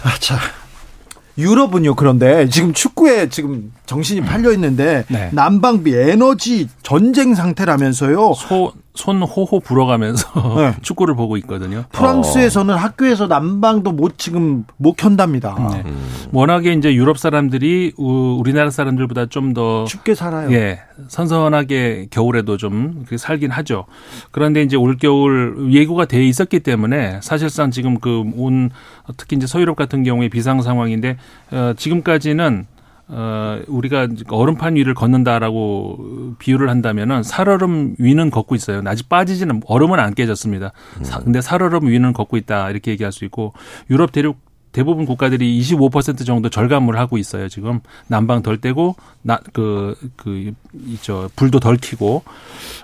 아, 자. 유럽은요, 그런데 지금 축구에 지금 정신이 팔려 있는데 네. 난방비, 에너지 전쟁 상태라면서요. 소, 손 호호 불어가면서 네. 축구를 보고 있거든요. 프랑스에서는 학교에서 난방도 못 지금 못 켠답니다. 네. 워낙에 이제 유럽 사람들이 우- 우리나라 사람들보다 좀 더 춥게 살아요. 예, 선선하게 겨울에도 좀 그렇게 살긴 하죠. 그런데 이제 올 겨울 예고가 돼 있었기 때문에 사실상 지금 그 온 특히 이제 서유럽 같은 경우에 비상 상황인데 어, 지금까지는 어, 우리가 얼음판 위를 걷는다라고 비유를 한다면은 살얼음 위는 걷고 있어요. 아직 빠지지는 얼음은 안 깨졌습니다. 사- 근데 살얼음 위는 걷고 있다 이렇게 얘기할 수 있고 유럽 대륙 대부분 국가들이 25% 정도 절감을 하고 있어요. 지금 난방 덜 떼고 나그그이저 불도 덜 켜고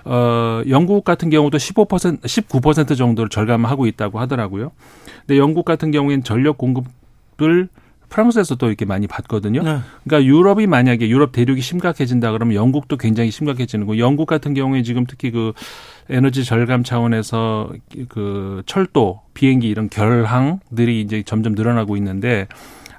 어 영국 같은 경우도 15% 19% 정도를 절감하고 있다고 하더라고요. 근데 영국 같은 경우에는 전력 공급을 프랑스에서 또 이렇게 많이 받거든요. 네. 그러니까 유럽이 만약에 유럽 대륙이 심각해진다 그러면 영국도 굉장히 심각해지는 거. 영국 같은 경우에 지금 특히 그 에너지 절감 차원에서 그 철도, 비행기 이런 결항들이 이제 점점 늘어나고 있는데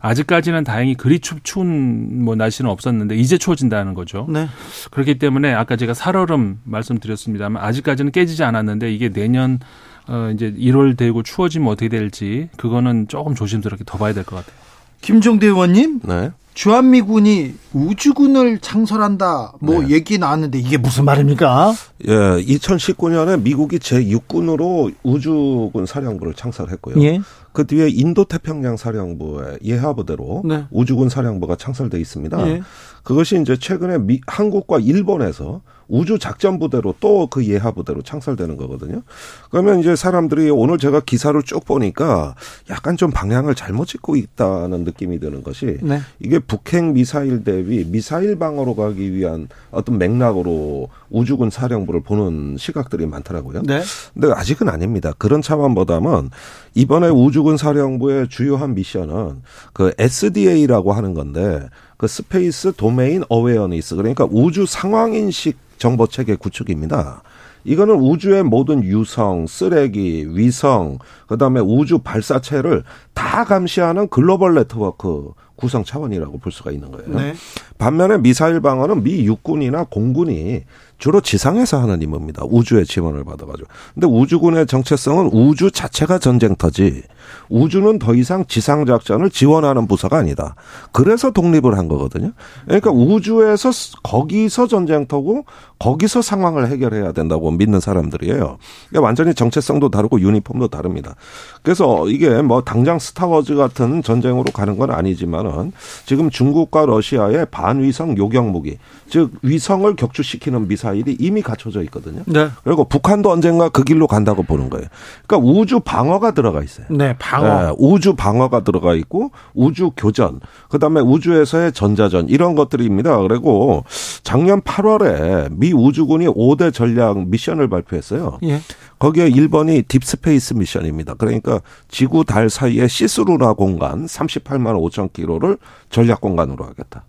아직까지는 다행히 그리 춥 추운 뭐 날씨는 없었는데 이제 추워진다는 거죠. 네. 그렇기 때문에 아까 제가 살얼음 말씀드렸습니다만 아직까지는 깨지지 않았는데 이게 내년 어 이제 1월 되고 추워지면 어떻게 될지 그거는 조금 조심스럽게 더 봐야 될 것 같아요. 김종대 의원님, 네. 주한미군이 우주군을 창설한다 뭐 네. 얘기 나왔는데 이게 무슨 말입니까? 예, 2019년에 미국이 제 6군으로 우주군 사령부를 창설했고요. 예. 그 뒤에 인도 태평양 사령부의 예하부대로 네. 우주군 사령부가 창설돼 있습니다. 예. 그것이 이제 최근에 미, 한국과 일본에서 우주 작전 부대로 또 그 예하 부대로 창설되는 거거든요. 그러면 이제 사람들이 오늘 제가 기사를 쭉 보니까 약간 좀 방향을 잘못 찍고 있다는 느낌이 드는 것이 네. 이게 북핵 미사일 대비 미사일 방어로 가기 위한 어떤 맥락으로 우주군 사령부를 보는 시각들이 많더라고요. 네. 근데 아직은 아닙니다. 그런 차원보다는 이번에 우주 군 사령부의 주요한 미션은 그 SDA라고 하는 건데 그 space domain awareness 그러니까 우주 상황 인식 정보 체계 구축입니다. 이거는 우주의 모든 유성, 쓰레기, 위성, 그다음에 우주 발사체를 다 감시하는 글로벌 네트워크 구성 차원이라고 볼 수가 있는 거예요. 네. 반면에 미사일 방어는 미 육군이나 공군이 주로 지상에서 하는 임무입니다. 우주의 지원을 받아가지고. 근데 우주군의 정체성은 우주 자체가 전쟁터지 우주는 더 이상 지상 작전을 지원하는 부서가 아니다. 그래서 독립을 한 거거든요. 그러니까 우주에서 거기서 전쟁터고 거기서 상황을 해결해야 된다고 믿는 사람들이에요. 그러니까 완전히 정체성도 다르고 유니폼도 다릅니다. 그래서 이게 뭐 당장 스타워즈 같은 전쟁으로 가는 건 아니지만 보면은 지금 중국과 러시아의 반위성 요격 무기, 즉 위성을 격추시키는 미사일이 이미 갖춰져 있거든요. 네. 그리고 북한도 언젠가 그 길로 간다고 보는 거예요. 그러니까 우주 방어가 들어가 있어요. 네, 방어. 예, 우주 방어가 들어가 있고 우주 교전, 그다음에 우주에서의 전자전 이런 것들입니다. 그리고 작년 8월에 미 우주군이 5대 전략 미션을 발표했어요. 예. 거기에 1번이 deep space 미션입니다. 그러니까 지구 달 사이의 cislunar 공간 38만 5천 킬로를 전략 공간으로 하겠다.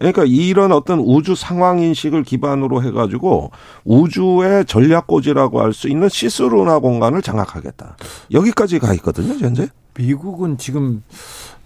그러니까 이런 어떤 우주 상황 인식을 기반으로 해가지고 우주의 전략고지라고 할 수 있는 cislunar 공간을 장악하겠다. 여기까지 가 있거든요, 현재. 미국은 지금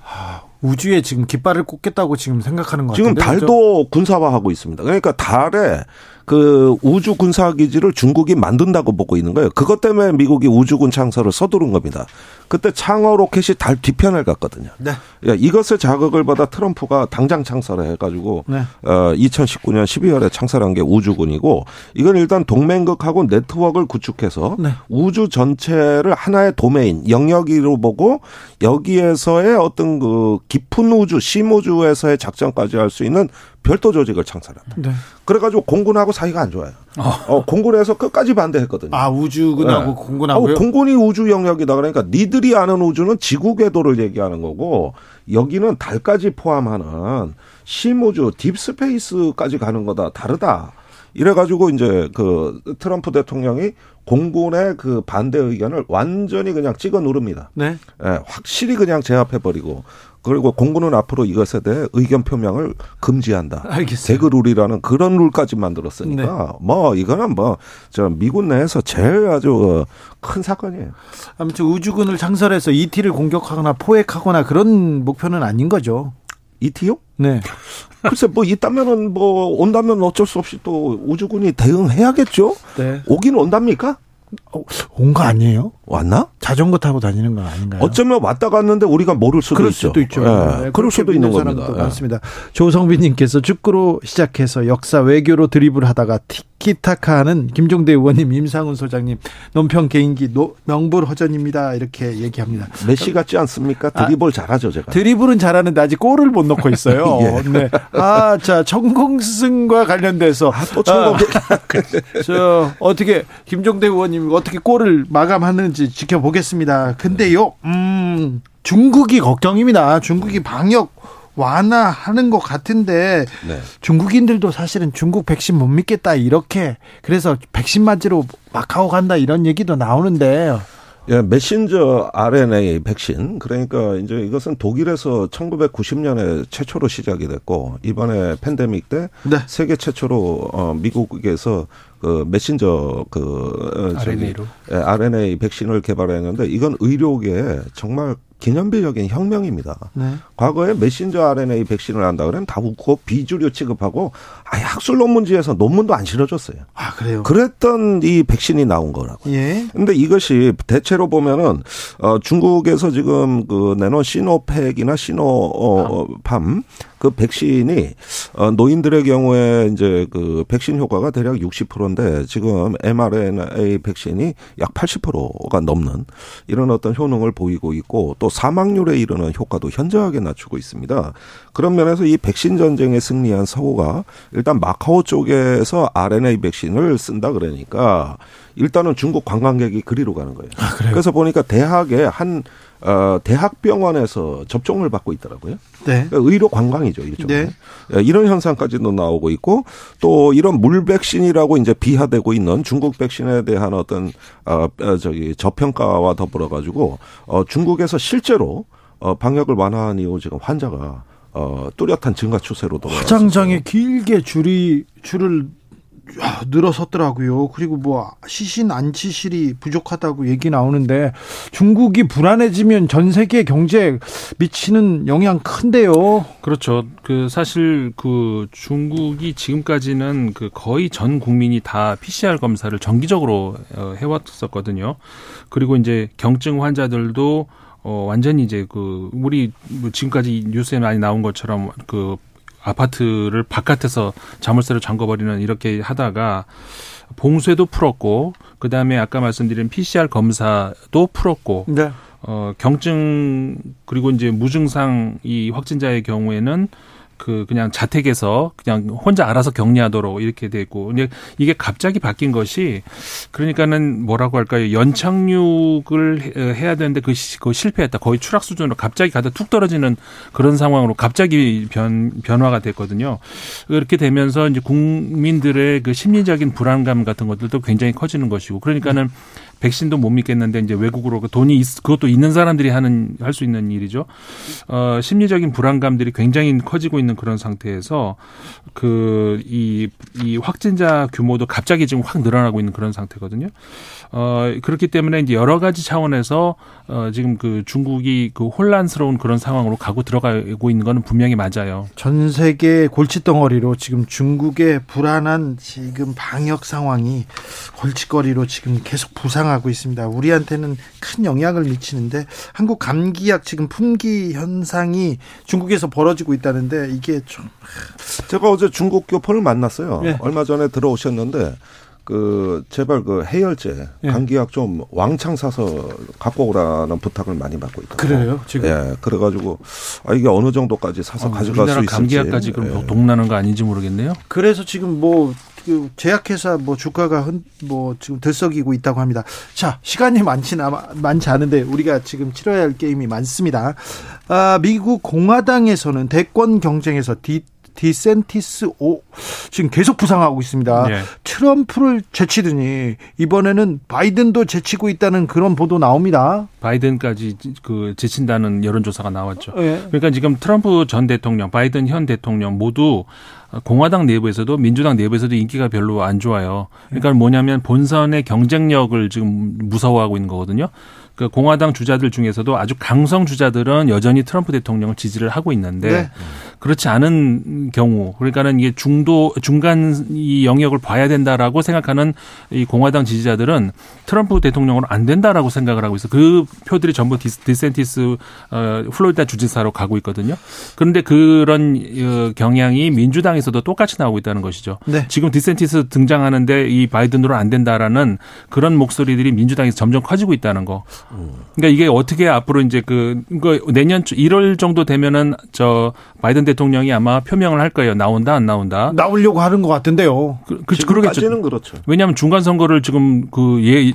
아, 우주에 지금 깃발을 꽂겠다고 지금 생각하는 것 지금 같은데. 달도 군사화하고 있습니다. 그러니까 달에 그 우주 군사 기지를 중국이 만든다고 보고 있는 거예요. 그것 때문에 미국이 우주군 창설을 서두른 겁니다. 그때 창어 로켓이 달 뒤편을 갔거든요. 네. 예, 이것을 자극을 받아 트럼프가 당장 창설을 해가지고 네. 어, 2019년 12월에 창설한 게 우주군이고 이건 일단 동맹국하고 네트워크를 구축해서 네. 우주 전체를 하나의 도메인 영역으로 보고 여기에서의 어떤 그 깊은 우주 심우주에서의 작전까지 할 수 있는 별도 조직을 창설한다. 네. 그래가지고 공군하고 사이가 안 좋아요. 어, 공군에서 끝까지 반대했거든요. 아 우주군하고 네. 공군하고요. 어, 공군이 우주 영역이다 그러니까 니들이 아는 우주는 지구 궤도를 얘기하는 거고 여기는 달까지 포함하는 심우주 딥스페이스까지 가는 거다 다르다. 이래가지고 이제 그 트럼프 대통령이 공군의 그 반대 의견을 완전히 그냥 찍어 누릅니다. 네. 예, 확실히 그냥 제압해 버리고 그리고 공군은 앞으로 이것에 대해 의견 표명을 금지한다. 알겠어요. 대그 룰이라는 그런 룰까지 만들었으니까 뭐 이거는 뭐 저 미군 내에서 제일 아주 어, 큰 사건이에요. 아무튼 우주군을 창설해서 ET를 공격하거나 포획하거나 그런 목표는 아닌 거죠. 이티요? 네. 글쎄 뭐 있다면은 뭐 온다면 어쩔 수 없이 또 우주군이 대응해야겠죠. 네. 오긴 온답니까? 온 거 아니에요? 왔나? 자전거 타고 다니는 건 아닌가요? 어쩌면 왔다 갔는데 우리가 모를 수도 그럴 있죠. 수도 있죠. 예, 네, 그럴 수도 있는 겁니다. 예. 많습니다. 조성빈님께서 축구로 시작해서 역사 외교로 드리블 하다가 티키타카하는 김종대 의원님, 임상훈 소장님, 논평 개인기 노, 명불허전입니다. 이렇게 얘기합니다. 메시 같지 않습니까? 드리블 잘하죠 제가. 드리블은 잘하는데 아직 골을 못 넣고 있어요. 예. 네. 아, 자, 천공승과 관련돼서 또 천공. 저 어떻게 김종대 의원님 어떻게 골을 마감하는지 지켜보겠습니다. 근데요, 음, 중국이 걱정입니다. 중국이 방역 완화하는 것 같은데 네. 중국인들도 사실은 중국 백신 못 믿겠다 이렇게 그래서 백신 맞으러 마카오 간다 이런 얘기도 나오는데 예, 메신저 RNA 백신. 그러니까 이제 이것은 독일에서 1990년에 최초로 시작이 됐고 이번에 팬데믹 때 네. 세계 최초로 어 미국에서 그 메신저 그 어, 저기, RNA로. 예, RNA 백신을 개발했는데 이건 의료계에 정말 기념비적인 혁명입니다. 네. 과거에 메신저 RNA 백신을 한다 그러면 다 웃고 비주류 취급하고 아예 학술 논문지에서 논문도 안 실어줬어요. 아 그래요. 그랬던 이 백신이 나온 거라고. 예. 근데 이것이 대체로 보면은 어 중국에서 지금 그 내놓은 시노팩이나 시노팜 그 백신이 어 노인들의 경우에 이제 그 백신 효과가 대략 60%인데 지금 mRNA 백신이 약 80%가 넘는 이런 어떤 효능을 보이고 있고 또 사망률에 이르는 효과도 현저하게 낮추고 있습니다. 그런 면에서 이 백신 전쟁에 승리한 서구가 일단 마카오 쪽에서 RNA 백신을 쓴다 그러니까 일단은 중국 관광객이 그리로 가는 거예요. 아? 그래서 보니까 대학에 한 어, 대학병원에서 접종을 받고 있더라고요. 네. 그러니까 의료 관광이죠, 일종. 네. 예, 이런 현상까지도 나오고 있고 또 이런 물 백신이라고 이제 비하되고 있는 중국 백신에 대한 어떤 어 어, 저기 저평가와 더불어 가지고 어 중국에서 실제로 어 방역을 완화한 이후 지금 환자가 어 뚜렷한 증가 추세로 돌아왔어요. 화장장에 길게 줄이 줄을 야, 늘어섰더라고요. 그리고 뭐 시신 안치실이 부족하다고 얘기 나오는데 중국이 불안해지면 전 세계 경제에 미치는 영향 큰데요. 그렇죠. 그 사실 그 중국이 지금까지는 그 거의 전 국민이 다 PCR 검사를 정기적으로 어, 해왔었거든요. 그리고 이제 경증 환자들도 어 완전히 이제 그 우리 뭐 지금까지 뉴스에 많이 나온 것처럼 그 아파트를 바깥에서 자물쇠로 잠궈버리는 이렇게 하다가 봉쇄도 풀었고 그 다음에 아까 말씀드린 PCR 검사도 풀었고 네. 어 경증 그리고 이제 무증상 이 확진자의 경우에는 그 그냥 자택에서 그냥 혼자 알아서 격리하도록 이렇게 돼 있고. 근데 이게 갑자기 바뀐 것이 그러니까는 뭐라고 할까요? 연착륙을 해야 되는데 그, 그 실패했다. 거의 추락 수준으로 갑자기 가다 툭 떨어지는 그런 상황으로 갑자기 변 변화가 됐거든요. 그렇게 되면서 이제 국민들의 그 심리적인 불안감 같은 것들도 굉장히 커지는 것이고. 그러니까는 백신도 못 믿겠는데 이제 외국으로 그 돈이 있, 그것도 있는 사람들이 하는 할 수 있는 일이죠. 어, 심리적인 불안감들이 굉장히 커지고 있는 그런 상태에서 그이이 확진자 규모도 갑자기 지금 확 늘어나고 있는 그런 상태거든요. 어, 그렇기 때문에 이제 여러 가지 차원에서 어, 지금 그 중국이 그 혼란스러운 그런 상황으로 가고 들어가고 있는 거는 분명히 맞아요. 전 세계 골칫덩어리로 지금 중국의 불안한 지금 방역 상황이 골칫거리로 지금 계속 부상하고 있습니다. 우리한테는 큰 영향을 미치는데 한국 감기약 지금 품귀 현상이 중국에서 벌어지고 있다는데 이게 좀 제가 어제 중국 교포를 만났어요. 네. 얼마 전에 들어오셨는데 그 제발 그 해열제 예. 감기약 좀 왕창 사서 갖고 오라는 부탁을 많이 받고 있거든요. 그래요, 지금? 예, 그래가지고 아 이게 어느 정도까지 사서 가져갈 수 어, 우리나라 있을지. 감기약까지 그럼 예. 동나는 거 아닌지 모르겠네요. 그래서 지금 뭐. 그 제약회사 뭐 주가가 흔, 뭐 지금 들썩이고 있다고 합니다. 자 시간이 많지 많지 않은데 우리가 지금 치러야 할 게임이 많습니다. 아, 미국 공화당에서는 대권 경쟁에서 디 디샌티스 오 지금 계속 부상하고 있습니다. 예. 트럼프를 제치더니 이번에는 바이든도 제치고 있다는 그런 보도 나옵니다. 바이든까지 그 제친다는 여론조사가 나왔죠. 예. 그러니까 지금 트럼프 전 대통령, 바이든 현 대통령 모두 공화당 내부에서도 민주당 내부에서도 인기가 별로 안 좋아요. 그러니까 뭐냐면 본선의 경쟁력을 지금 무서워하고 있는 거거든요. 그 공화당 주자들 중에서도 아주 강성 주자들은 여전히 트럼프 대통령을 지지를 하고 있는데 네. 그렇지 않은 경우 그러니까는 이게 중도 중간 이 영역을 봐야 된다라고 생각하는 이 공화당 지지자들은 트럼프 대통령으로 안 된다라고 생각을 하고 있어. 그 표들이 전부 디스, 디샌티스 어, 플로리다 주지사로 가고 있거든요. 그런데 그런 어, 경향이 민주당에서도 똑같이 나오고 있다는 것이죠. 네. 지금 디샌티스 등장하는데 이 바이든으로 안 된다라는 그런 목소리들이 민주당에서 점점 커지고 있다는 거. 그러니까 이게 어떻게 앞으로 이제 그 내년 초 1월 정도 되면은 저 바이든 대통령이 아마 표명을 할 거예요. 나온다 안 나온다. 나오려고 하는 것 같은데요. 그, 그 그러겠죠. 그렇죠. 왜냐하면 중간 선거를 지금 그 예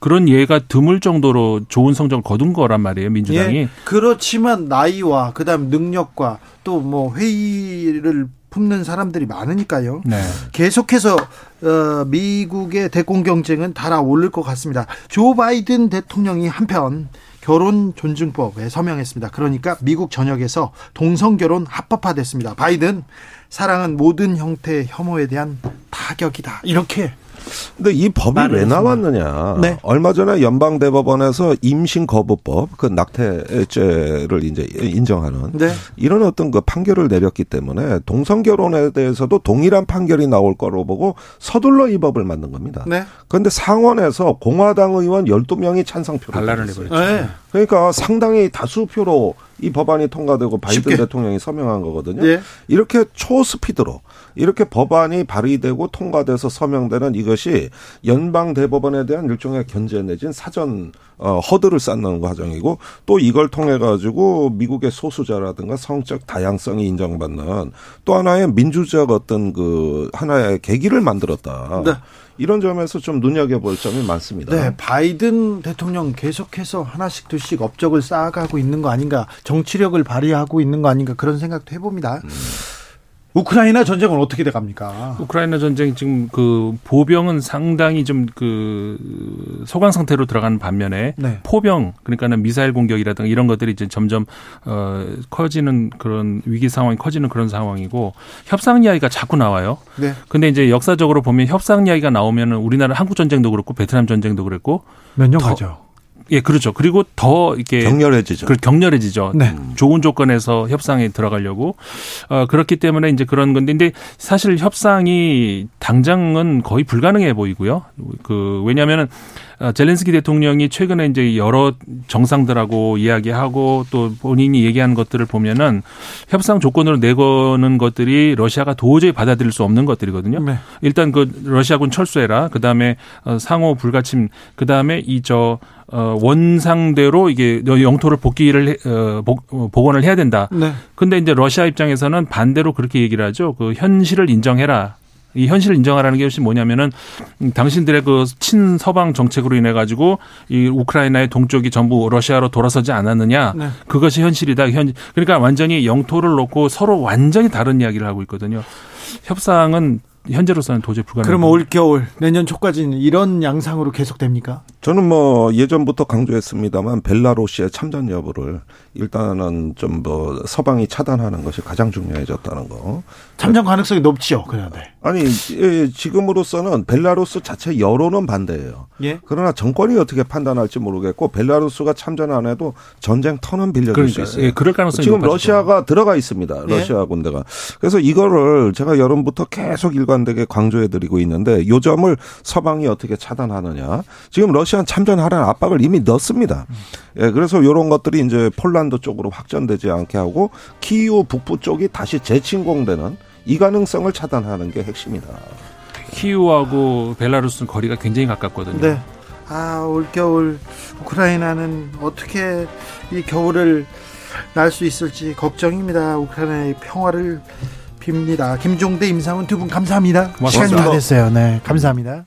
그런 예가 드물 정도로 좋은 성적을 거둔 거란 말이에요 민주당이. 예, 그렇지만 나이와 그다음 능력과 또 뭐 회의를 품는 사람들이 많으니까요. 네. 계속해서 어, 미국의 대권 경쟁은 달아오를 것 같습니다. 조 바이든 대통령이 한편 결혼 존중법에 서명했습니다. 그러니까 미국 전역에서 동성 결혼 합법화됐습니다. 바이든 사랑은 모든 형태의 혐오에 대한 타격이다. 이렇게 근데 이 법이 왜. 나왔느냐? 네. 얼마 전에 연방 대법원에서 임신 거부법, 그 낙태죄를 이제 인정하는 네. 이런 어떤 그 판결을 내렸기 때문에 동성 결혼에 대해서도 동일한 판결이 나올 거로 보고 서둘러 이 법을 만든 겁니다. 네. 그런데 상원에서 공화당 의원 12명이 찬성표를 반란을. 내버렸죠. 네. 그러니까 상당히 다수표로 이 법안이 통과되고 바이든 쉽게. 대통령이 서명한 거거든요. 예. 이렇게 초스피드로 이렇게 법안이 발의되고 통과돼서 서명되는 이것이 연방 대법원에 대한 일종의 견제 내진 사전 어, 허들을 쌓는 과정이고 또 이걸 통해 가지고 미국의 소수자라든가 성적 다양성이 인정받는 또 하나의 민주적 어떤 그 하나의 계기를 만들었다. 네. 이런 점에서 좀 눈여겨볼 점이 많습니다. 네, 바이든 대통령 계속해서 하나씩 둘씩 업적을 쌓아가고 있는 거 아닌가, 정치력을 발휘하고 있는 거 아닌가 그런 생각도 해봅니다. 우크라이나 전쟁은 어떻게 돼 갑니까? 우크라이나 전쟁 지금 그 보병은 상당히 좀 그 소강 상태로 들어가는 반면에 네. 포병 그러니까는 미사일 공격이라든가 이런 것들이 이제 점점 어 커지는 그런 위기 상황이 커지는 그런 상황이고 협상 이야기가 자꾸 나와요. 네, 근데 이제 역사적으로 보면 협상 이야기가 나오면은 우리나라 한국 전쟁도 그렇고 베트남 전쟁도 그랬고 몇년 더- 가죠. 예 그렇죠. 그리고 더 이렇게 격렬해지죠. 그 격렬해지죠. 네. 좋은 조건에서 협상에 들어가려고 어 그렇기 때문에 이제 그런 건데 근데 사실 협상이 당장은 거의 불가능해 보이고요. 그 왜냐하면은 어, 젤렌스키 대통령이 최근에 이제 여러 정상들하고 이야기하고 또 본인이 얘기하는 것들을 보면은 협상 조건으로 내거는 것들이 러시아가 도저히 받아들일 수 없는 것들이거든요. 네. 일단 그 러시아군 철수해라. 그다음에 어, 상호 불가침. 그다음에 이저 어, 원상대로 이게 영토를 복귀를 해- 어, 복, 어, 복원을 해야 된다. 네. 근데 이제 러시아 입장에서는 반대로 그렇게 얘기를 하죠. 그 현실을 인정해라. 이 현실을 인정하라는 게 혹시 뭐냐면은 음, 당신들의 그 친서방 정책으로 인해 가지고 이 우크라이나의 동쪽이 전부 러시아로 돌아서지 않았느냐. 네. 그것이 현실이다. 현 그러니까 완전히 영토를 놓고 서로 완전히 다른 이야기를 하고 있거든요. 협상은 현재로서는 도저히 불가능. 그럼 올 겨울 내년 초까지는 이런 양상으로 계속됩니까? 저는 뭐 예전부터 강조했습니다만 벨라루시의 참전 여부를 일단은 좀 뭐 서방이 차단하는 것이 가장 중요해졌다는 거. 참전 가능성이 높지요. 그래야 돼. 아니 예, 지금으로서는 벨라루스 자체 여론은 반대예요. 예. 그러나 정권이 어떻게 판단할지 모르겠고 벨라루스가 참전 안 해도 전쟁 터는 빌려줄 수 그러니까 있어요. 예, 그럴 가능성이 지금 높아지죠. 러시아가 들어가 있습니다. 예. 러시아 군대가. 그래서 이거를 제가 여름부터 계속 일관되게 강조해드리고 있는데 요 점을 서방이 어떻게 차단하느냐. 지금 러시아는 참전하라는 압박을 이미 넣습니다. 예, 그래서 이런 것들이 이제 폴란드 쪽으로 확전되지 않게 하고 키이우 북부 쪽이 다시 재침공되는 이 가능성을 차단하는 게 핵심이다. 키우하고 벨라루스는 거리가 굉장히 가깝거든요. 네. 아, 올 겨울 우크라이나는 어떻게 이 겨울을 날 수 있을지 걱정입니다. 우크라이나의 평화를 빕니다. 김종대 임상훈 두 분 감사합니다. 고맙습니다. 시간이 다 됐어요. 네, 감사합니다.